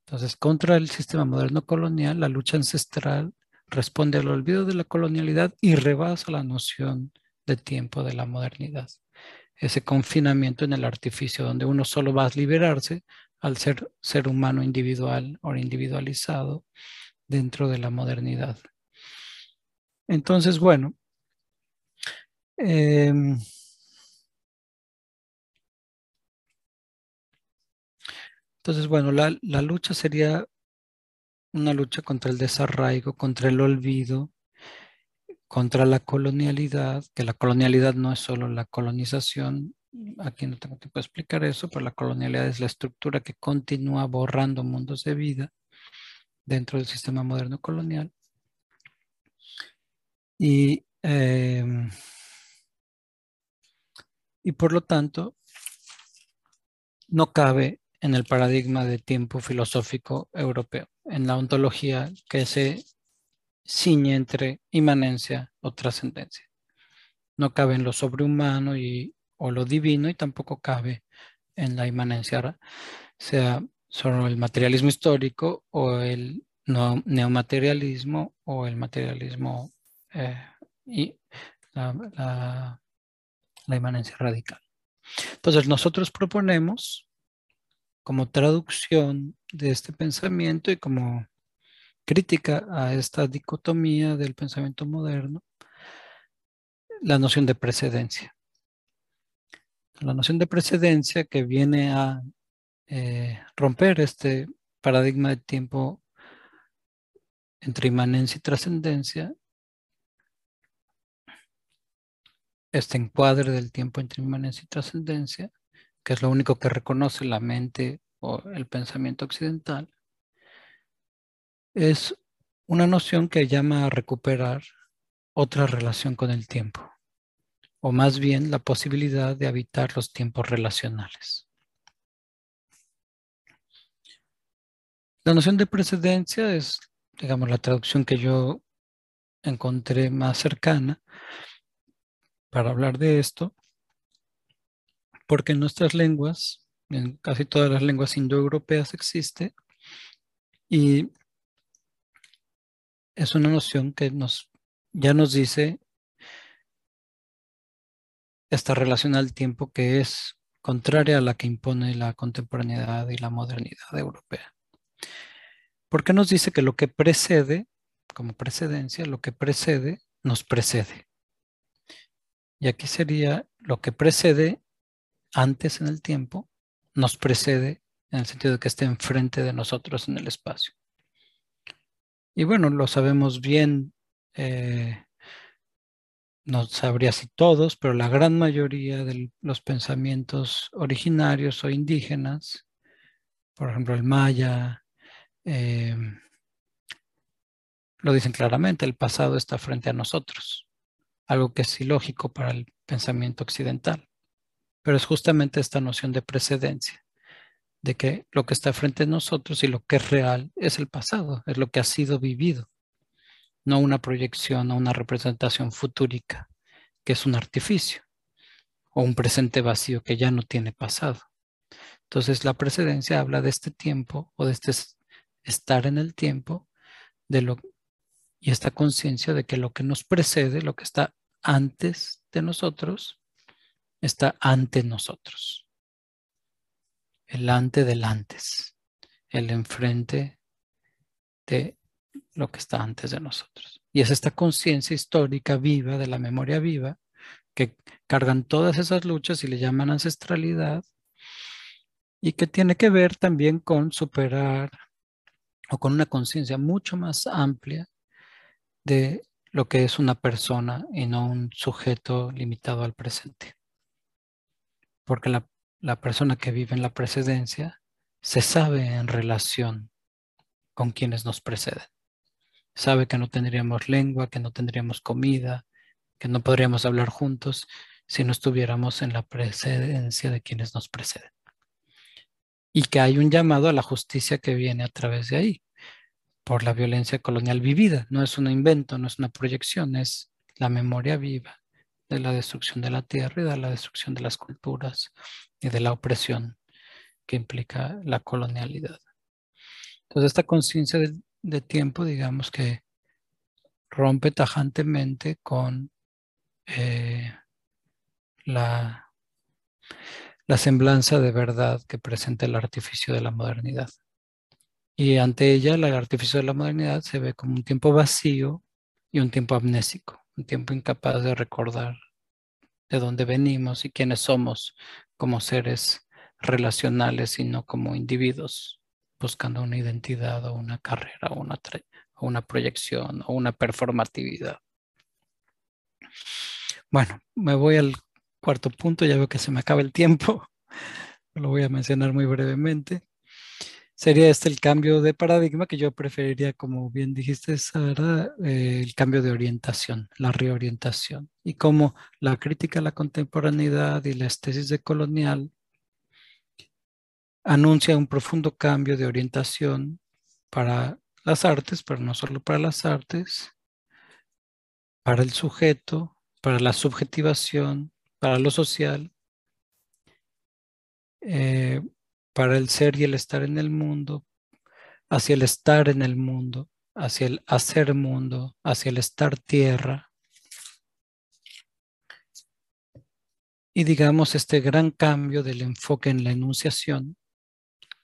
Entonces, contra el sistema moderno colonial, la lucha ancestral responde al olvido de la colonialidad y rebasa la noción de tiempo de la modernidad. Ese confinamiento en el artificio donde uno solo va a liberarse al ser ser humano individual o individualizado dentro de la modernidad. Entonces, bueno, em, entonces, bueno, la, la lucha sería una lucha contra el desarraigo, contra el olvido, contra la colonialidad, que la colonialidad no es solo la colonización, aquí no tengo tiempo de explicar eso, pero la colonialidad es la estructura que continúa borrando mundos de vida dentro del sistema moderno colonial. Y, em, y por lo tanto, no cabe en el paradigma de tiempo filosófico europeo, en la ontología que se ciñe entre inmanencia o trascendencia. No cabe en lo sobrehumano y, o lo divino y tampoco cabe en la inmanencia, sea solo el materialismo histórico o el neomaterialismo o el materialismo eh, y la, la inmanencia radical. Entonces nosotros proponemos como traducción de este pensamiento y como crítica a esta dicotomía del pensamiento moderno, la noción de precedencia. La noción de precedencia que viene a eh, romper este paradigma de tiempo entre inmanencia y trascendencia este encuadre del tiempo entre inmanencia y trascendencia, que es lo único que reconoce la mente o el pensamiento occidental, es una noción que llama a recuperar otra relación con el tiempo, o más bien la posibilidad de habitar los tiempos relacionales. La noción de precedencia es, digamos, la traducción que yo encontré más cercana, para hablar de esto, porque en nuestras lenguas, en casi todas las lenguas indoeuropeas existe, y es una noción que nos, ya nos dice esta relación al tiempo que es contraria a la que impone la contemporaneidad y la modernidad europea. ¿Por qué nos dice que lo que precede, como precedencia, lo que precede nos precede? Y aquí sería lo que precede antes en el tiempo, nos precede en el sentido de que esté enfrente de nosotros en el espacio. Y bueno, lo sabemos bien, eh, no sabría si todos, pero la gran mayoría de los pensamientos originarios o indígenas, por ejemplo el maya, eh, lo dicen claramente, el pasado está frente a nosotros algo que es ilógico para el pensamiento occidental. Pero es justamente esta noción de precedencia, de que lo que está frente a nosotros y lo que es real es el pasado, es lo que ha sido vivido, no una proyección o una representación futúrica, que es un artificio, o un presente vacío que ya no tiene pasado. Entonces la precedencia habla de este tiempo o de este estar en el tiempo, de lo y esta conciencia de que lo que nos precede, lo que está antes de nosotros, está ante nosotros. El ante del antes, el enfrente de lo que está antes de nosotros. Y es esta conciencia histórica viva, de la memoria viva, que cargan todas esas luchas y le llaman ancestralidad, y que tiene que ver también con superar o con una conciencia mucho más amplia de lo que es una persona y no un sujeto limitado al presente. Porque la, persona que vive en la precedencia se sabe en relación con quienes nos preceden sabe que no tendríamos lengua, que no tendríamos comida, que no podríamos hablar juntos si no estuviéramos en la precedencia de quienes nos preceden. Y que hay un llamado a la justicia que viene a través de ahí, por la violencia colonial vivida. No es un invento, no es una proyección, es la memoria viva de la destrucción de la tierra y de la destrucción de las culturas y de la opresión que implica la colonialidad. Entonces, esta conciencia de tiempo, digamos que rompe tajantemente con eh, la, la semblanza de verdad que presenta el artificio de la modernidad. Y ante ella, el artificio de la modernidad se ve como un tiempo vacío y un tiempo amnésico, un tiempo incapaz de recordar de dónde venimos y quiénes somos como seres relacionales y no como individuos buscando una identidad o una carrera o una, o una proyección o una performatividad. Bueno, me voy al cuarto punto, ya veo que se me acaba el tiempo, lo voy a mencionar muy brevemente. Sería este el cambio de paradigma que yo preferiría, como bien dijiste, Sara, eh, el cambio de orientación, la reorientación. Y cómo la crítica a la contemporaneidad y la estesis de colonial anuncia un profundo cambio de orientación para las artes, pero no solo para las artes, para el sujeto, para la subjetivación, para lo social, eh, para el ser y el estar en el mundo, hacia el estar en el mundo, hacia el hacer mundo, hacia el estar tierra. Y digamos este gran cambio del enfoque en la enunciación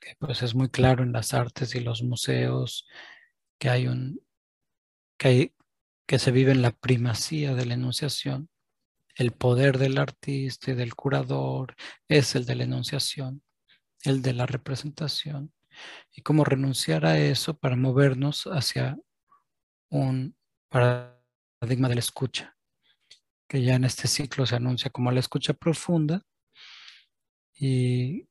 que pues es muy claro en las artes y los museos que hay un que hay que se vive en la primacía de la enunciación. El poder del artista y del curador es el de la enunciación, el de la representación. Y cómo renunciar a eso para movernos hacia un paradigma de la escucha, que ya en este ciclo se anuncia como la escucha profunda y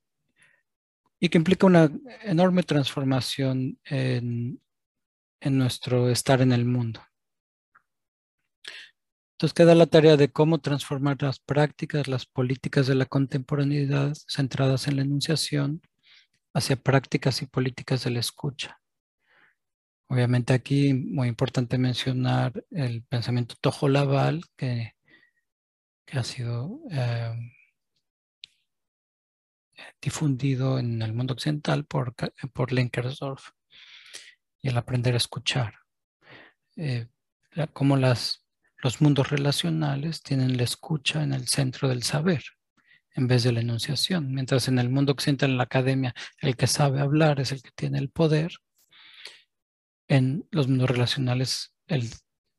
y que implica una enorme transformación en, nuestro estar en el mundo. Entonces queda la tarea de cómo transformar las prácticas, las políticas de la contemporaneidad centradas en la enunciación hacia prácticas y políticas de la escucha. Obviamente aquí muy importante mencionar el pensamiento Tojo Laval, que, que ha sido eh, difundido en el mundo occidental por, por Lenkersdorf y el aprender a escuchar. Eh, como las, los mundos relacionales tienen la escucha en el centro del saber en vez de la enunciación. Mientras en el mundo occidental, en la academia, el que sabe hablar es el que tiene el poder. En los mundos relacionales, el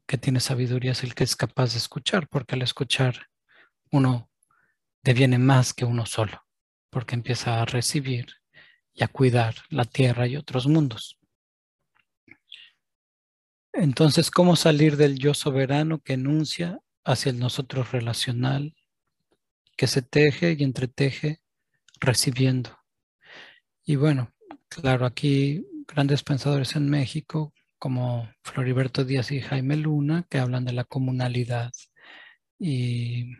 que tiene sabiduría es el que es capaz de escuchar, porque al escuchar uno deviene más que uno solo porque empieza a recibir y a cuidar la tierra y otros mundos. Entonces, ¿cómo salir del yo soberano que enuncia hacia el nosotros relacional, que se teje y entreteje recibiendo? Y bueno, claro, aquí grandes pensadores en México como Floriberto Díaz y Jaime Luna, que hablan de la comunalidad y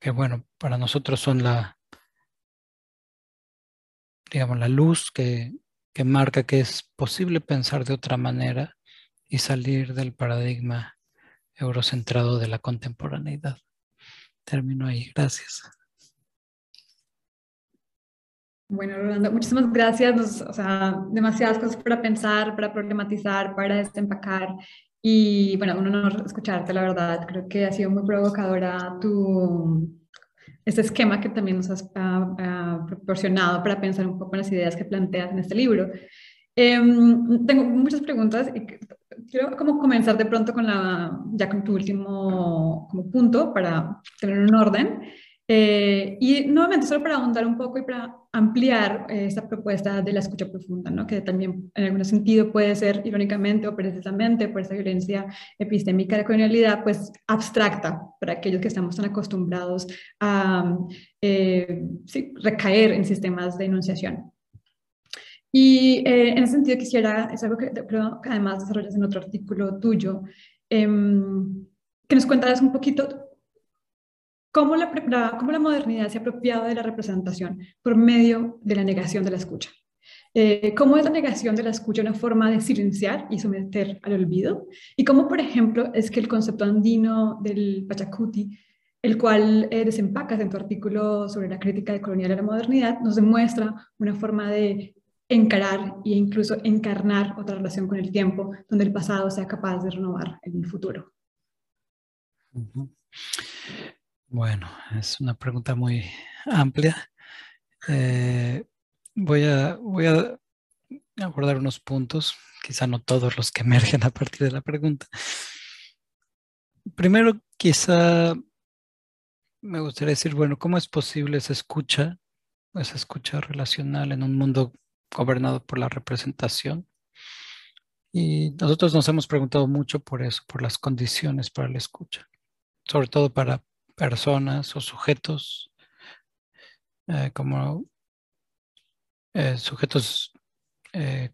que bueno, para nosotros son la, digamos, la luz que, marca que es posible pensar de otra manera y salir del paradigma eurocentrado de la contemporaneidad. Termino ahí. Gracias. Bueno, Rolando, muchísimas gracias. o sea, demasiadas cosas para pensar, para problematizar, para desempacar. Y bueno, un honor escucharte, la verdad. Creo que ha sido muy provocadora tu, este esquema que también nos has ah, ah, proporcionado para pensar un poco en las ideas que planteas en este libro. Em, tengo muchas preguntas quiero como comenzar de pronto con la, ya con tu último como punto para tener un orden. Eh, y nuevamente, solo para ahondar un poco y para ampliar eh, esta propuesta de la escucha profunda, ¿no? que también en algún sentido puede ser irónicamente o precisamente por esa violencia epistémica de colonialidad, pues abstracta para aquellos que estamos tan acostumbrados a eh, recaer en sistemas de enunciación. Y en ese sentido quisiera, es algo que, que además desarrollas en otro artículo tuyo, em, que nos cuentas un poquito cómo la, cómo la modernidad se ha apropiado de la representación por medio de la negación de la escucha. Eh, cómo es la negación de la escucha una forma de silenciar y someter al olvido, y cómo, por ejemplo, es que el concepto andino del Pachacuti, el cual eh, desempacas en tu artículo sobre la crítica de colonial a la modernidad, nos demuestra una forma de encarar e incluso encarnar otra relación con el tiempo, donde el pasado sea capaz de renovar el futuro. Bueno, es una pregunta muy amplia. Eh, voy, a, voy a abordar unos puntos, quizá no todos los que emergen a partir de la pregunta. Primero, quizá me gustaría decir, bueno, ¿cómo es posible esa escucha, esa escucha relacional en un mundo gobernado por la representación? Y nosotros nos hemos preguntado mucho por eso, por las condiciones para la escucha, sobre todo para personas o sujetos eh, como eh, sujetos eh,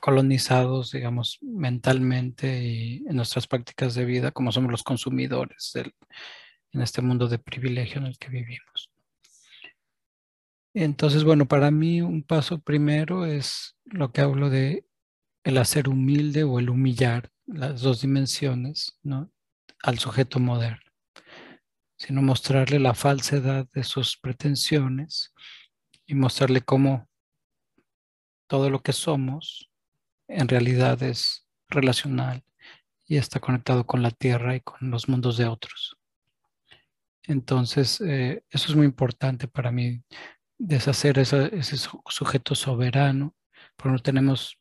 colonizados, digamos, mentalmente y en nuestras prácticas de vida, como somos los consumidores en este mundo de privilegio en el que vivimos. Entonces, bueno, para mí un paso primero es lo que hablo de el hacer humilde o el humillar, las dos dimensiones. Al sujeto moderno sino mostrarle la falsedad de sus pretensiones y mostrarle cómo todo lo que somos en realidad es relacional y está conectado con la tierra y con los mundos de otros. Entonces, eh, eso es muy importante para mí, deshacer ese sujeto soberano, porque no tenemos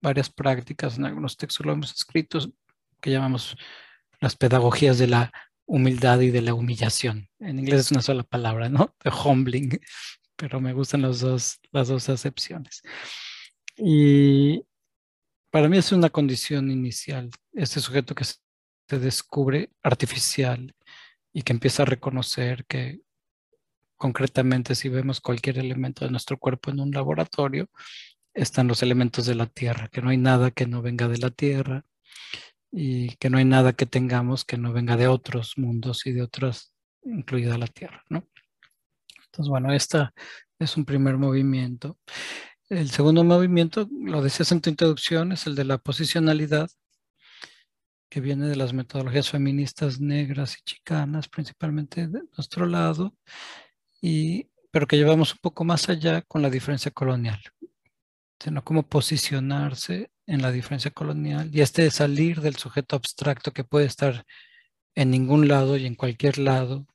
varias prácticas, en algunos textos lo hemos escrito, que llamamos las pedagogías de la humildad y de la humillación. En inglés es una sola palabra, ¿no? De humbling, pero me gustan las dos, las dos acepciones. Y para mí es una condición inicial, este sujeto que se descubre artificial y que empieza a reconocer que concretamente si vemos cualquier elemento de nuestro cuerpo en un laboratorio, están los elementos de la tierra, que no hay nada que no venga de la tierra, y que no hay nada que tengamos que no venga de otros mundos y de otras, incluida la Tierra, ¿no? Entonces, bueno, esta es un primer movimiento. El segundo movimiento, lo decías en tu introducción, es el de la posicionalidad, que viene de las metodologías feministas negras y chicanas, principalmente de nuestro lado, y, pero que llevamos un poco más allá con la diferencia colonial, sino cómo posicionarse en la diferencia colonial y este de salir del sujeto abstracto que puede estar en ningún lado y en cualquier lado,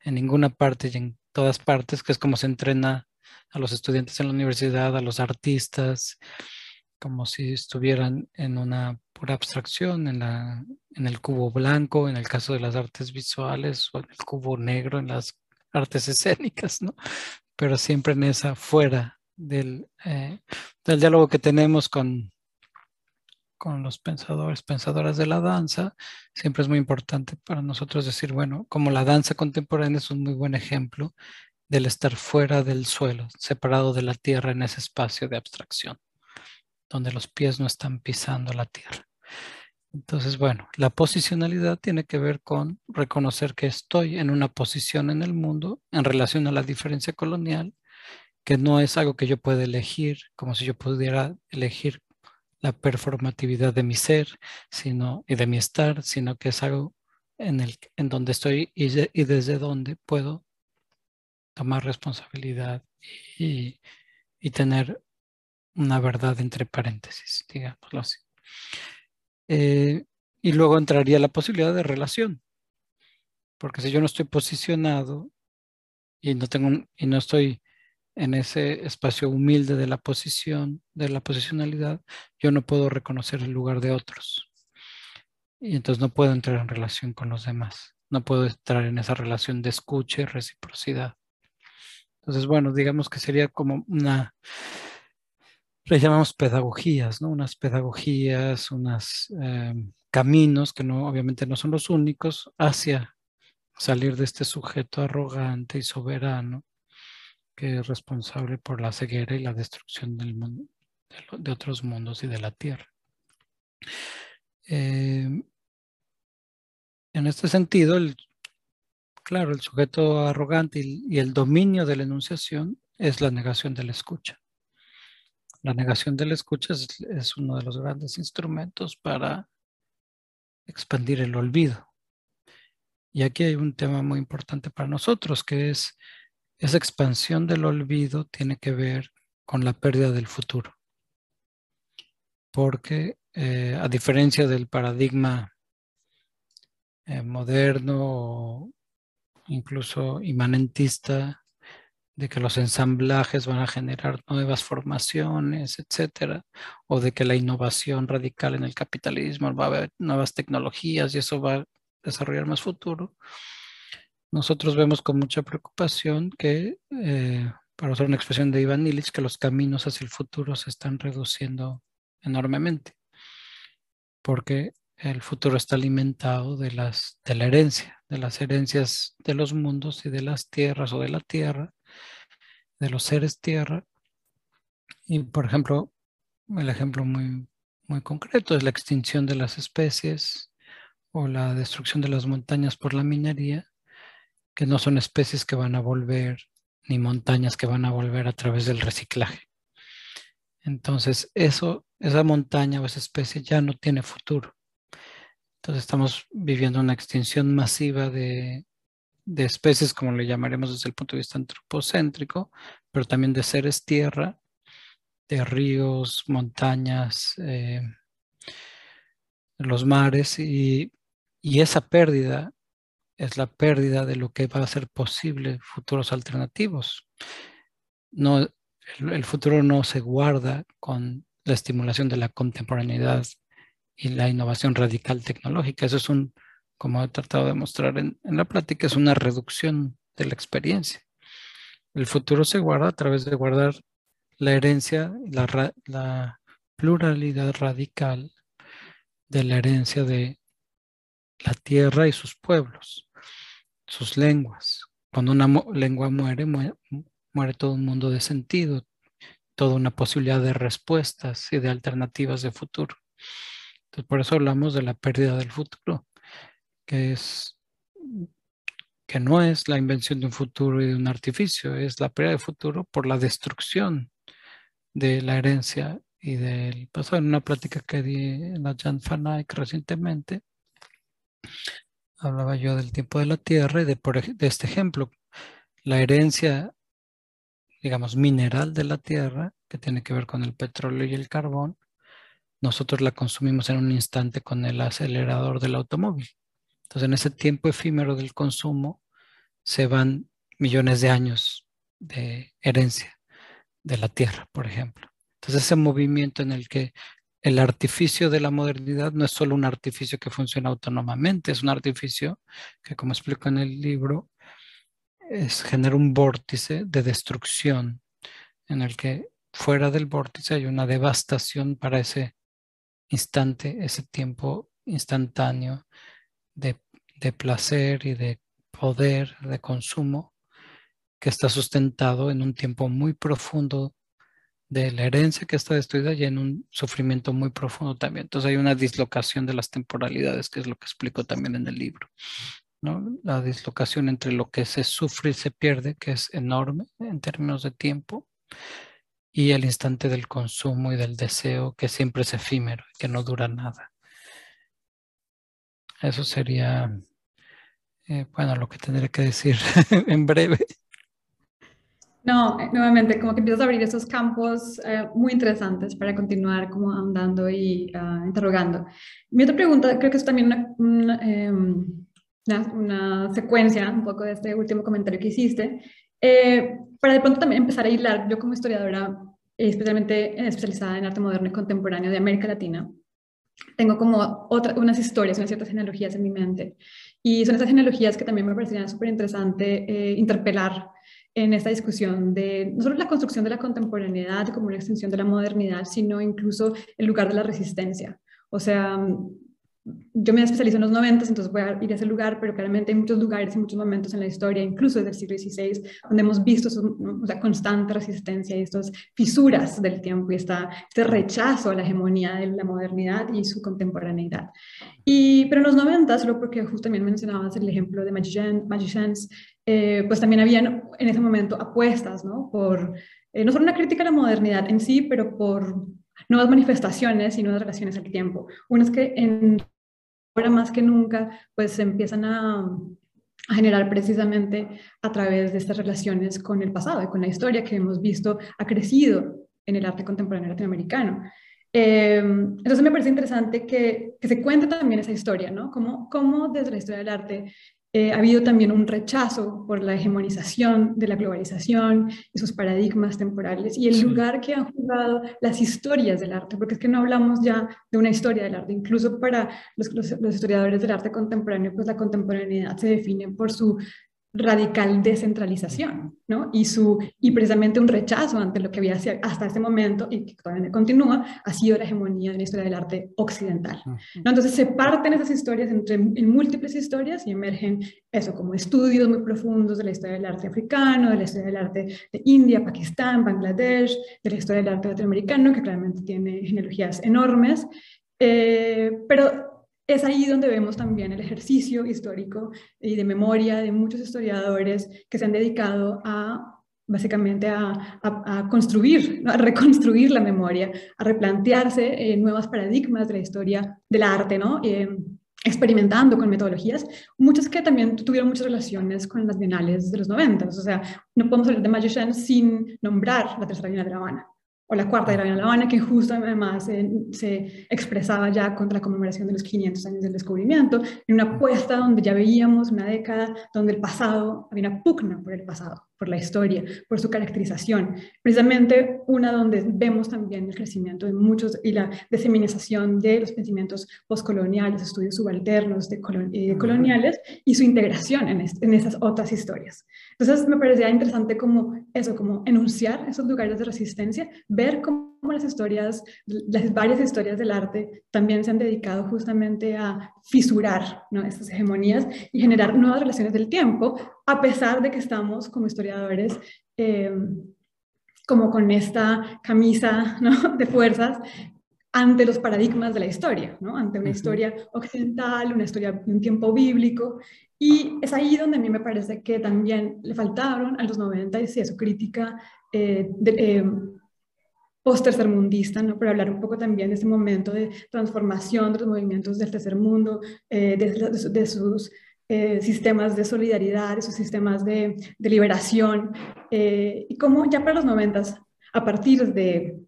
en ninguna parte y en todas partes, que es como se entrena a los estudiantes en la universidad, a los artistas, como si estuvieran en una pura abstracción, en, en el cubo blanco, en el caso de las artes visuales, o en el cubo negro, en las artes escénicas, ¿no? Pero siempre en esa fuera del, eh, del diálogo que tenemos con, con los pensadores, pensadoras de la danza, siempre es muy importante para nosotros decir, bueno, como la danza contemporánea es un muy buen ejemplo del estar fuera del suelo, separado de la tierra en ese espacio de abstracción, donde los pies no están pisando la tierra. Entonces, bueno, la posicionalidad tiene que ver con reconocer que estoy en una posición en el mundo en relación a la diferencia colonial que no es algo que yo pueda elegir, como si yo pudiera elegir la performatividad de mi ser sino, y de mi estar, sino que es algo en, el, en donde estoy y, desde donde puedo tomar responsabilidad y, tener una verdad entre paréntesis, digámoslo así. Eh, y luego entraría la posibilidad de relación, porque si yo no estoy posicionado y no tengo y no estoy en ese espacio humilde de la posición, de la posicionalidad, yo no puedo reconocer el lugar de otros. Y entonces no puedo entrar en relación con los demás. No puedo entrar en esa relación de escucha y reciprocidad. Entonces, bueno, digamos que sería como una, le llamamos pedagogías, ¿no? Unas pedagogías, unos em, caminos que no, obviamente no son los únicos hacia salir de este sujeto arrogante y soberano que es responsable por la ceguera y la destrucción del mundo, de, otros mundos y de la tierra. Em, en este sentido, el, claro, el sujeto arrogante y, el dominio de la enunciación es la negación de la escucha. La negación de la escucha es uno de los grandes instrumentos para expandir el olvido. Y aquí hay un tema muy importante para nosotros, que es esa expansión del olvido tiene que ver con la pérdida del futuro. Porque eh, a diferencia del paradigma eh, moderno o incluso inmanentista de que los ensamblajes van a generar nuevas formaciones, etcétera, o de que la innovación radical en el capitalismo va a haber nuevas tecnologías y eso va a desarrollar más futuro. Nosotros vemos con mucha preocupación que, eh, para usar una expresión de Iván Illich, que los caminos hacia el futuro se están reduciendo enormemente, porque el futuro está alimentado de, las, de la herencia, de las herencias de los mundos y de las tierras o de la tierra, de los seres tierra. Y, por ejemplo, el ejemplo muy, muy concreto es la extinción de las especies o la destrucción de las montañas por la minería que no son especies que van a volver, ni montañas que van a volver a través del reciclaje. Entonces, eso, esa montaña o esa especie ya no tiene futuro. Entonces, estamos viviendo una extinción masiva de, especies, como le llamaremos desde el punto de vista antropocéntrico, pero también de seres tierra, de ríos, montañas, eh, los mares, y, y esa pérdida es la pérdida de lo que va a ser posible futuros alternativos. No, el, futuro no se guarda con la estimulación de la contemporaneidad y la innovación radical tecnológica. Eso es un, como he tratado de mostrar en, la plática, es una reducción de la experiencia. El futuro se guarda a través de guardar la herencia, la, pluralidad radical de la herencia de la tierra y sus pueblos sus lenguas. Cuando una lengua muere, muere, todo un mundo de sentido, toda una posibilidad de respuestas y de alternativas de futuro. Entonces, por eso hablamos de la pérdida del futuro, que es que no es la invención de un futuro y de un artificio, es la pérdida del futuro por la destrucción de la herencia y del pasado. En una plática que di en la Jan Van recientemente, hablaba yo del tiempo de la tierra y de, de este ejemplo, la herencia, digamos, mineral de la tierra, que tiene que ver con el petróleo y el carbón, nosotros la consumimos en un instante con el acelerador del automóvil. Entonces, en ese tiempo efímero del consumo se van millones de años de herencia de la tierra, por ejemplo. Entonces, ese movimiento en el que el artificio de la modernidad no es solo un artificio que funciona autónomamente, es un artificio que, como explico en el libro, es, genera un vórtice de destrucción en el que fuera del vórtice hay una devastación para ese instante, ese tiempo instantáneo de, placer y de poder, de consumo, que está sustentado en un tiempo muy profundo de la herencia que está destruida y en un sufrimiento muy profundo también. Entonces hay una dislocación de las temporalidades, que es lo que explico también en el libro. ¿no? La dislocación entre lo que se sufre y se pierde, que es enorme en términos de tiempo, y el instante del consumo y del deseo, que siempre es efímero, que no dura nada. Eso sería, eh, bueno, lo que tendré que decir en breve. No, eh, nuevamente, como que empiezas a abrir esos campos eh, muy interesantes para continuar como andando y ah, interrogando. Mi otra pregunta, creo que es también em, una, una, secuencia un poco de este último comentario que hiciste, Eh, para de pronto también empezar a hilar, yo como historiadora, especialmente especializada en arte moderno y contemporáneo de América Latina, tengo como otra, unas historias, unas ciertas genealogías en mi mente. Y son esas genealogías que también me parecerían súper interesante eh, interpelar en esta discusión de no solo la construcción de la contemporaneidad como una extensión de la modernidad, sino incluso el lugar de la resistencia. O sea, yo me especializo en los 90, entonces voy a ir a ese lugar, pero claramente hay muchos lugares y muchos momentos en la historia, incluso desde el siglo XVI, donde hemos visto la constante resistencia y estas fisuras del tiempo y esta, este rechazo a la hegemonía de la modernidad y su contemporaneidad. Y, pero en los 90, solo porque justo también mencionabas el ejemplo de Magicians, eh, pues también habían en ese momento apuestas, ¿no? Por, eh, no solo una crítica a la modernidad en sí, pero por nuevas manifestaciones y nuevas relaciones al tiempo. Una es que en ahora más que nunca, pues se empiezan a, generar precisamente a través de estas relaciones con el pasado y con la historia que hemos visto ha crecido en el arte contemporáneo latinoamericano. Eh, entonces me parece interesante que, que, se cuente también esa historia, ¿no? Cómo, cómo desde la historia del arte eh, ha habido también un rechazo por la hegemonización de la globalización y sus paradigmas temporales y el lugar que han jugado las historias del arte, porque es que no hablamos ya de una historia del arte, incluso para los, los historiadores del arte contemporáneo, pues la contemporaneidad se define por su radical descentralización, ¿no? Y, su, y precisamente un rechazo ante lo que había hasta ese momento y que todavía continúa, ha sido la hegemonía de la historia del arte occidental. ¿no? Entonces se parten esas historias entre en múltiples historias y emergen eso como estudios muy profundos de la historia del arte africano, de la historia del arte de India, Pakistán, Bangladesh, de la historia del arte latinoamericano, que claramente tiene genealogías enormes, eh, pero es ahí donde vemos también el ejercicio histórico y de memoria de muchos historiadores que se han dedicado a básicamente a, construir, a reconstruir la memoria, a replantearse eh, nuevos paradigmas de la historia del arte, ¿no? Eh, experimentando con metodologías, muchas que también tuvieron muchas relaciones con las bienales de los 90, o sea, no podemos hablar de Magician sin nombrar la tercera bienal de La Habana, o la cuarta de la Habana, que justo además eh, se expresaba ya contra la conmemoración de los 500 años del descubrimiento, en una apuesta donde ya veíamos una década donde el pasado, había una pugna por el pasado, por la historia, por su caracterización. Precisamente una donde vemos también el crecimiento de muchos y la diseminación de los pensamientos postcoloniales, estudios subalternos de eh, coloniales y su integración en, en esas otras historias. Entonces me parecía interesante como eso, como enunciar esos lugares de resistencia, ver cómo las historias, las varias historias del arte también se han dedicado justamente a fisurar ¿no? estas hegemonías y generar nuevas relaciones del tiempo, a pesar de que estamos como historiadores eh, como con esta camisa ¿no? de fuerzas ante los paradigmas de la historia, ¿no? ante una historia occidental, una historia de un tiempo bíblico, y es ahí donde a mí me parece que también le faltaron a los 90 y su crítica eh, eh, post-tercermundista, ¿no? pero hablar un poco también de ese momento de transformación de los movimientos del tercer mundo, eh, de, sus sistemas de solidaridad, de sus sistemas de, de liberación, y cómo ya para los 90, a partir de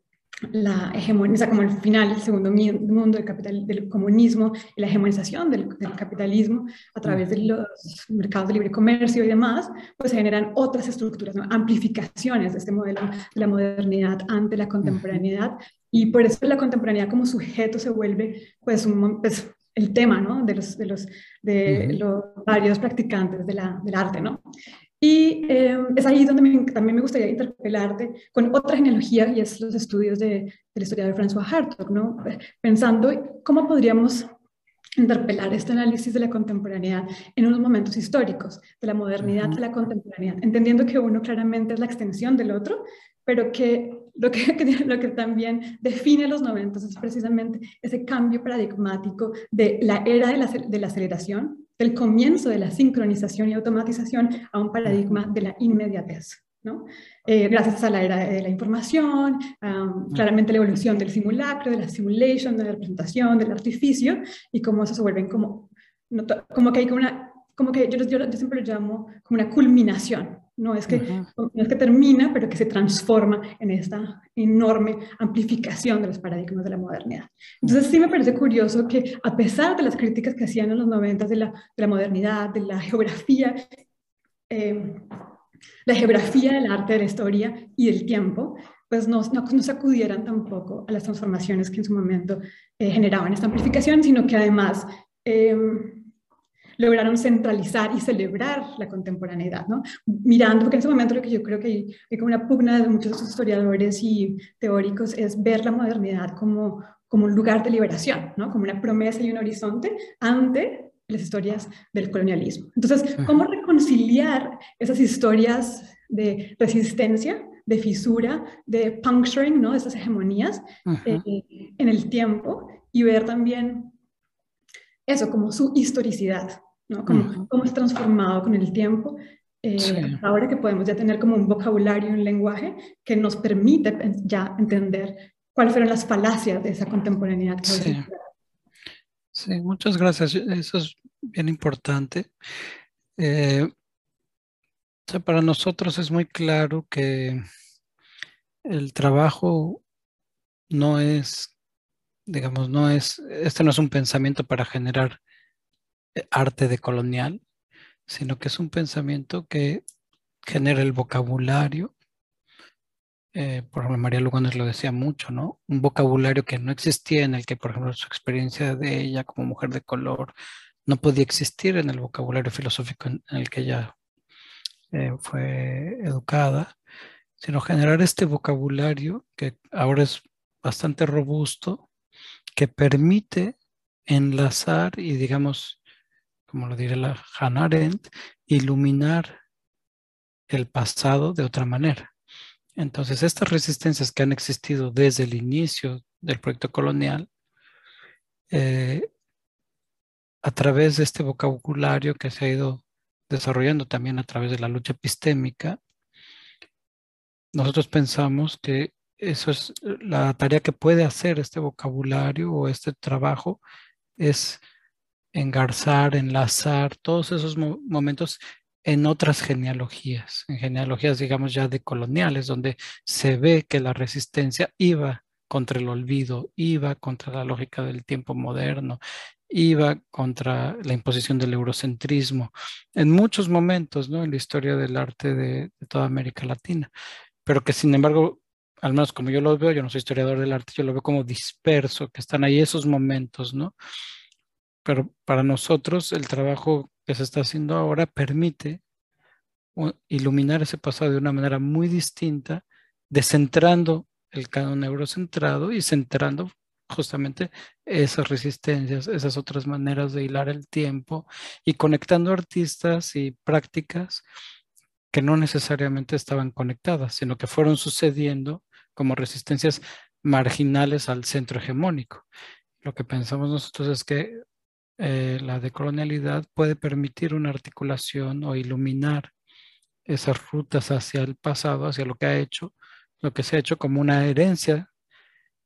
la sea, como el final del segundo mundo del, capital, del comunismo y la hegemonización del, capitalismo a través de los mercados de libre comercio y demás, pues se generan otras estructuras, amplificaciones de este modelo de la modernidad ante la contemporaneidad y por eso la contemporaneidad como sujeto se vuelve pues, un, pues el tema ¿no? de, los, de, los, de los varios practicantes de la, del arte. ¿no? Y eh, es ahí donde también me gustaría interpelarte con otra genealogía y es los estudios de, de la de François Hartog, ¿no? pensando cómo podríamos interpelar este análisis de la contemporaneidad en unos momentos históricos, de la modernidad a la contemporaneidad, entendiendo que uno claramente es la extensión del otro, pero que lo que, lo que también define los 90 es precisamente ese cambio paradigmático de la era de la, de la aceleración, del comienzo de la sincronización y automatización a un paradigma de la inmediatez. ¿no? Eh, gracias a la era de la información, claramente la evolución del simulacro, de la simulation, de la representación, del artificio, y cómo eso se vuelven como, como que hay una, como que yo, yo, yo siempre lo llamo como una culminación, no es, que, no es que termina, pero que se transforma en esta enorme amplificación de los paradigmas de la modernidad. Entonces sí me parece curioso que a pesar de las críticas que hacían en los 90 de la, de la modernidad, de la geografía, eh, la geografía del arte, de la historia y del tiempo, pues no, no, se acudieran tampoco a las transformaciones que en su momento eh, generaban esta amplificación, sino que además em, lograron centralizar y celebrar la contemporaneidad, ¿no? Mirando, porque en ese momento lo que yo creo que hay, hay como una pugna de muchos historiadores y teóricos es ver la modernidad como, como un lugar de liberación, ¿no? Como una promesa y un horizonte ante las historias del colonialismo. Entonces, ¿cómo reconciliar esas historias de resistencia de fisura, de puncturing, ¿no? esas hegemonías eh, en el tiempo y ver también eso como su historicidad, ¿no? Como, cómo es transformado con el tiempo. Eh, ahora que podemos ya tener como un vocabulario, un lenguaje que nos permite ya entender cuáles fueron las falacias de esa contemporaneidad. sí. sí, muchas gracias. Eso es bien importante. Eh, para nosotros es muy claro que el trabajo no es, digamos, no es, este no es un pensamiento para generar arte de colonial, sino que es un pensamiento que genera el vocabulario. Eh, por ejemplo, María Lugones lo decía mucho, ¿no? Un vocabulario que no existía en el que, por ejemplo, su experiencia de ella como mujer de color no podía existir en el vocabulario filosófico en el que ella eh, fue educada, sino generar este vocabulario que ahora es bastante robusto, que permite enlazar y digamos, como lo diré la Hannah Arendt, iluminar el pasado de otra manera. Entonces, estas resistencias que han existido desde el inicio del proyecto colonial, eh, a través de este vocabulario que se ha ido desarrollando también a través de la lucha epistémica, nosotros pensamos que eso es la tarea que puede hacer este vocabulario o este trabajo, es engarzar, enlazar todos esos momentos en otras genealogías, en genealogías, digamos, ya de coloniales, donde se ve que la resistencia iba contra el olvido, iba contra la lógica del tiempo moderno, iba contra la imposición del eurocentrismo en muchos momentos ¿no? en la historia del arte de, toda América Latina, pero que sin embargo, al menos como yo lo veo, yo no soy historiador del arte, yo lo veo como disperso, que están ahí esos momentos, ¿no? Pero para nosotros el trabajo que se está haciendo ahora permite iluminar ese pasado de una manera muy distinta, descentrando el canon eurocentrado y centrando justamente esas resistencias, esas otras maneras de hilar el tiempo y conectando artistas y prácticas que no necesariamente estaban conectadas, sino que fueron sucediendo como resistencias marginales al centro hegemónico. Lo que pensamos nosotros es que eh, la decolonialidad puede permitir una articulación o iluminar esas rutas hacia el pasado, hacia lo que ha hecho, lo que se ha hecho como una herencia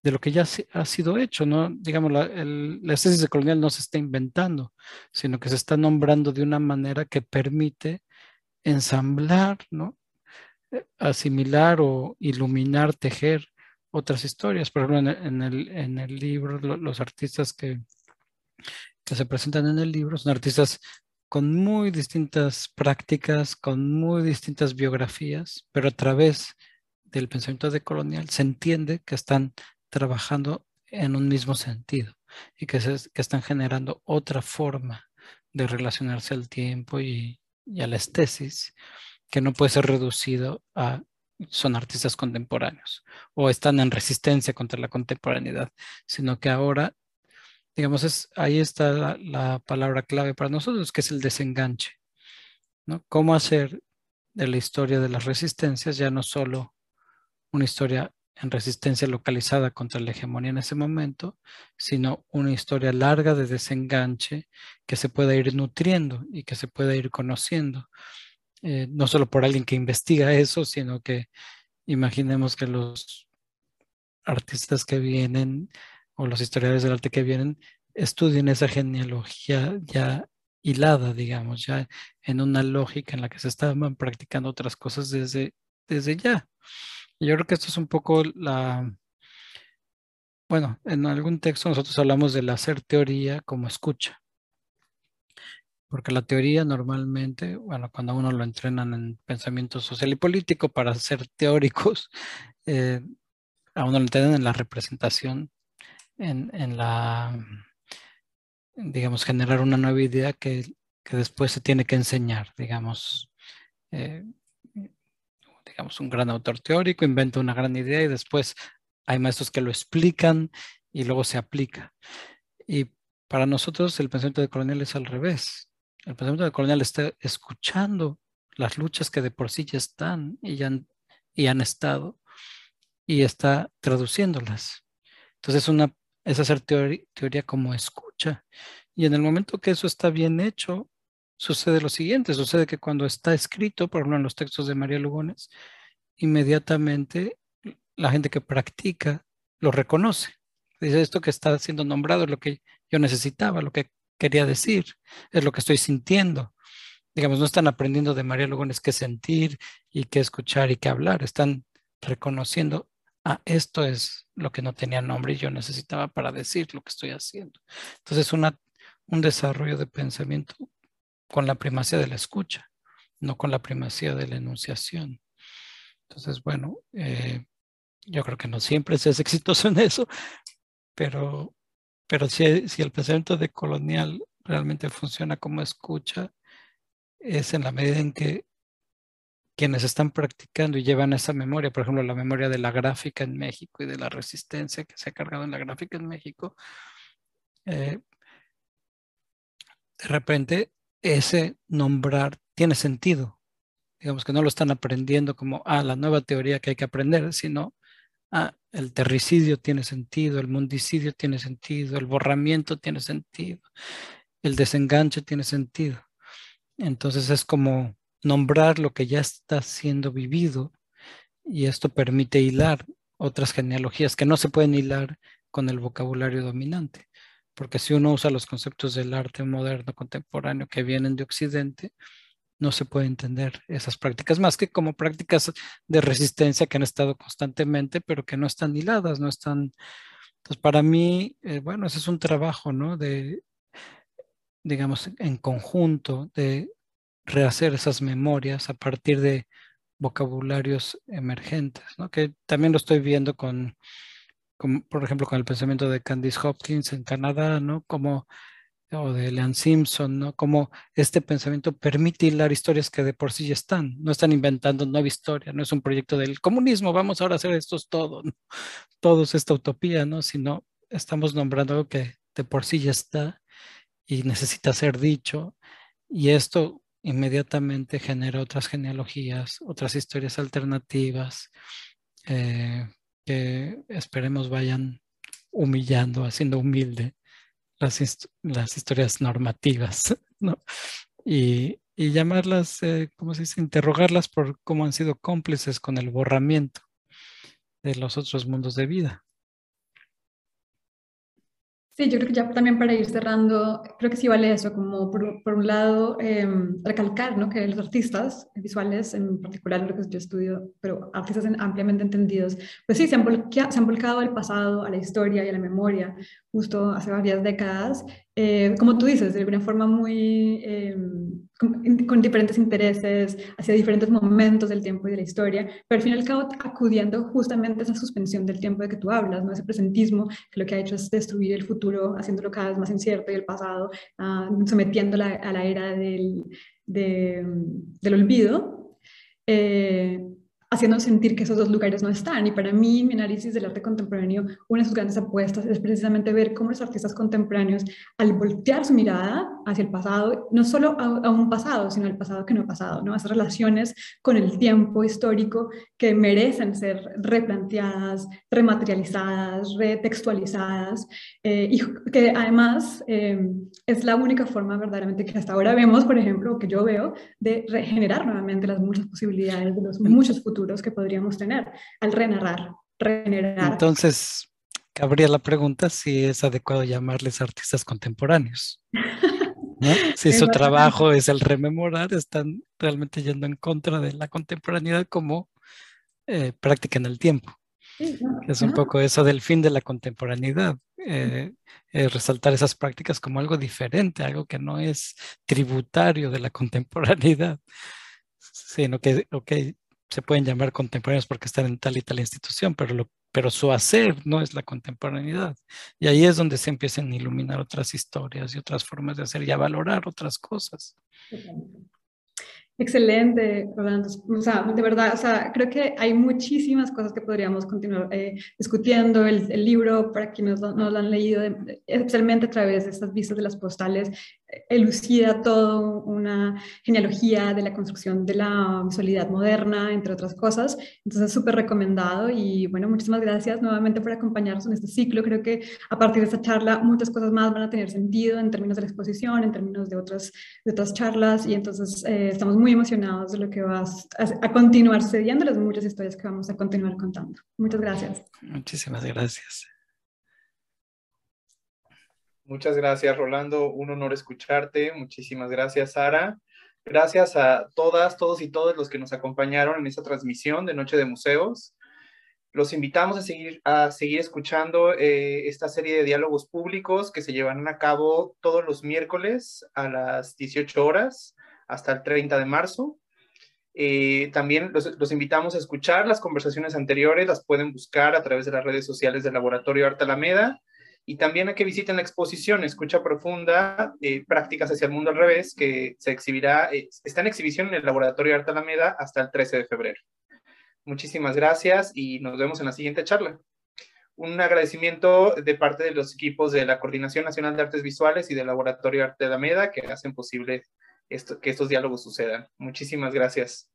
de lo que ya ha sido hecho, ¿no? Digamos, la, el, la de colonial no se está inventando, sino que se está nombrando de una manera que permite ensamblar, ¿no? Eh, asimilar o iluminar, tejer otras historias. Por ejemplo, en el, en el, libro, los artistas que, que se presentan en el libro son artistas con muy distintas prácticas, con muy distintas biografías, pero a través del pensamiento decolonial se entiende que están trabajando en un mismo sentido y que, se, que están generando otra forma de relacionarse al tiempo y, a la estesis que no puede ser reducido a son artistas contemporáneos o están en resistencia contra la contemporaneidad, sino que ahora, digamos, es, ahí está la, la palabra clave para nosotros, que es el desenganche. ¿no? ¿Cómo hacer de la historia de las resistencias ya no solo una historia en resistencia localizada contra la hegemonía en ese momento, sino una historia larga de desenganche que se pueda ir nutriendo y que se pueda ir conociendo, eh, no solo por alguien que investiga eso, sino que imaginemos que los artistas que vienen o los historiadores del arte que vienen estudien esa genealogía ya hilada, digamos, ya en una lógica en la que se estaban practicando otras cosas desde, desde ya. Yo creo que esto es un poco la... Bueno, en algún texto nosotros hablamos del hacer teoría como escucha. porque la teoría normalmente, bueno, cuando uno lo entrenan en pensamiento social y político para ser teóricos, eh, a uno lo entrenan en la representación, en, la, digamos, generar una nueva idea que, después se tiene que enseñar, digamos. Eh, digamos, un gran autor teórico inventa una gran idea y después hay maestros que lo explican y luego se aplica. Y para nosotros el pensamiento de colonial es al revés. El pensamiento de colonial está escuchando las luchas que de por sí ya están y, han, y han estado y está traduciéndolas. Entonces una, es hacer teoría, como escucha. Y en el momento que eso está bien hecho, sucede lo siguiente, sucede que cuando está escrito, por ejemplo en los textos de María Lugones, inmediatamente la gente que practica lo reconoce. Dice, esto que está siendo nombrado es lo que yo necesitaba, lo que quería decir, es lo que estoy sintiendo. Digamos, no están aprendiendo de María Lugones qué sentir y qué escuchar y qué hablar, están reconociendo, ah, esto es lo que no tenía nombre y yo necesitaba para decir lo que estoy haciendo. Entonces, una, un desarrollo de pensamiento con la primacía de la escucha, no con la primacía de la enunciación. Entonces, bueno, eh, yo creo que no siempre se es exitoso en eso, pero pero si, el pensamiento de colonial realmente funciona como escucha, es en la medida en que quienes están practicando y llevan esa memoria, por ejemplo, la memoria de la gráfica en México y de la resistencia que se ha cargado en la gráfica en México, eh, de repente ese nombrar tiene sentido. Digamos que no lo están aprendiendo como, ah, la nueva teoría que hay que aprender, sino ah, el terricidio tiene sentido, el mundicidio tiene sentido, el borramiento tiene sentido, el desenganche tiene sentido. Entonces es como nombrar lo que ya está siendo vivido y esto permite hilar otras genealogías que no se pueden hilar con el vocabulario dominante. Porque si uno usa los conceptos del arte moderno contemporáneo que vienen de Occidente, no se puede entender esas prácticas más que como prácticas de resistencia que han estado constantemente, pero que no están hiladas, no están... Entonces, para mí, eh, bueno, ese es un trabajo, ¿no? De, digamos, en conjunto, de rehacer esas memorias a partir de vocabularios emergentes, ¿no? Que también lo estoy viendo con, por ejemplo, con el pensamiento de Candice Hopkins en Canadá, ¿no? Como o de Leon Simpson, ¿no? Como este pensamiento permite hilar historias que de por sí ya están, no están inventando nueva historia, no es un proyecto del comunismo, vamos ahora a hacer esto todo, ¿no? todo es esta utopía, ¿no? Sino estamos nombrando algo que de por sí ya está y necesita ser dicho, y esto inmediatamente genera otras genealogías, otras historias alternativas eh, que esperemos vayan humillando, haciendo humilde las, historias normativas, ¿no? Y, llamarlas, eh, ¿cómo se dice? Interrogarlas por cómo han sido cómplices con el borramiento de los otros mundos de vida. Sí, yo creo que ya también para ir cerrando, creo que sí vale eso, como por, por un lado, em, recalcar ¿no? que los artistas visuales, en particular lo que yo estudio, pero artistas ampliamente entendidos, pues sí, se han, se han volcado al pasado, a la historia y a la memoria, justo hace varias décadas, eh, como tú dices, de alguna forma muy, em, con, diferentes intereses, hacia diferentes momentos del tiempo y de la historia, pero al fin y al cabo acudiendo justamente a esa suspensión del tiempo de que tú hablas, ¿no? ese presentismo que lo que ha hecho es destruir el futuro, haciéndolo cada vez más incierto y el pasado, uh, sometiéndola a la era del, del olvido. Eh, haciendo sentir que esos dos lugares no están. Y para mí, mi análisis del arte contemporáneo, una de sus grandes apuestas es precisamente ver cómo los artistas contemporáneos, al voltear su mirada hacia el pasado, no solo a, un pasado, sino al pasado que no ha pasado, ¿no? esas relaciones con el tiempo histórico que merecen ser replanteadas, rematerializadas, retextualizadas, eh, y que además eh, es la única forma verdaderamente que hasta ahora vemos, por ejemplo, que yo veo, de regenerar nuevamente las muchas posibilidades de los muchos futuros que podríamos tener al renarrar, regenerar. Entonces, cabría la pregunta si es adecuado llamarles artistas contemporáneos. Si su trabajo es el rememorar, están realmente yendo en contra de la contemporaneidad como eh, práctica en el tiempo. es un poco eso del fin de la contemporaneidad, eh, resaltar esas prácticas como algo diferente, algo que no es tributario de la contemporaneidad, sino que, okay, se pueden llamar contemporáneos porque están en tal y tal institución, pero, lo, pero su hacer no es la contemporaneidad. Y ahí es donde se empiezan a iluminar otras historias y otras formas de hacer y a valorar otras cosas. Excelente, Rolando. O sea, de verdad, o sea, creo que hay muchísimas cosas que podríamos continuar eh, discutiendo. El, el, libro, para quienes no, no, lo han leído, especialmente a través de estas vistas de las postales, elucida todo una genealogía de la construcción de la visualidad moderna, entre otras cosas. Entonces, súper recomendado y bueno, muchísimas gracias nuevamente por acompañarnos en este ciclo. Creo que a partir de esta charla muchas cosas más van a tener sentido en términos de la exposición, en términos de otras, de otras charlas y entonces eh, estamos muy emocionados de lo que va a, a continuar sucediendo, las muchas historias que vamos a continuar contando. Muchas gracias. Muchísimas gracias. Muchas gracias, Rolando. Un honor escucharte. Muchísimas gracias, Sara. Gracias a todas, todos y todos los que nos acompañaron en esta transmisión de Noche de Museos. Los invitamos a seguir, a seguir escuchando eh, esta serie de diálogos públicos que se llevarán a cabo todos los miércoles a las 18 horas hasta el 30 de marzo. Eh, también los, los, invitamos a escuchar las conversaciones anteriores, las pueden buscar a través de las redes sociales del Laboratorio Arte Alameda y también a que visiten la exposición Escucha Profunda, eh, Prácticas hacia el Mundo al Revés, que se exhibirá, eh, está en exhibición en el Laboratorio de Arte Alameda hasta el 13 de febrero. Muchísimas gracias y nos vemos en la siguiente charla. Un agradecimiento de parte de los equipos de la Coordinación Nacional de Artes Visuales y del Laboratorio de Arte Alameda que hacen posible esto, que estos diálogos sucedan. Muchísimas gracias.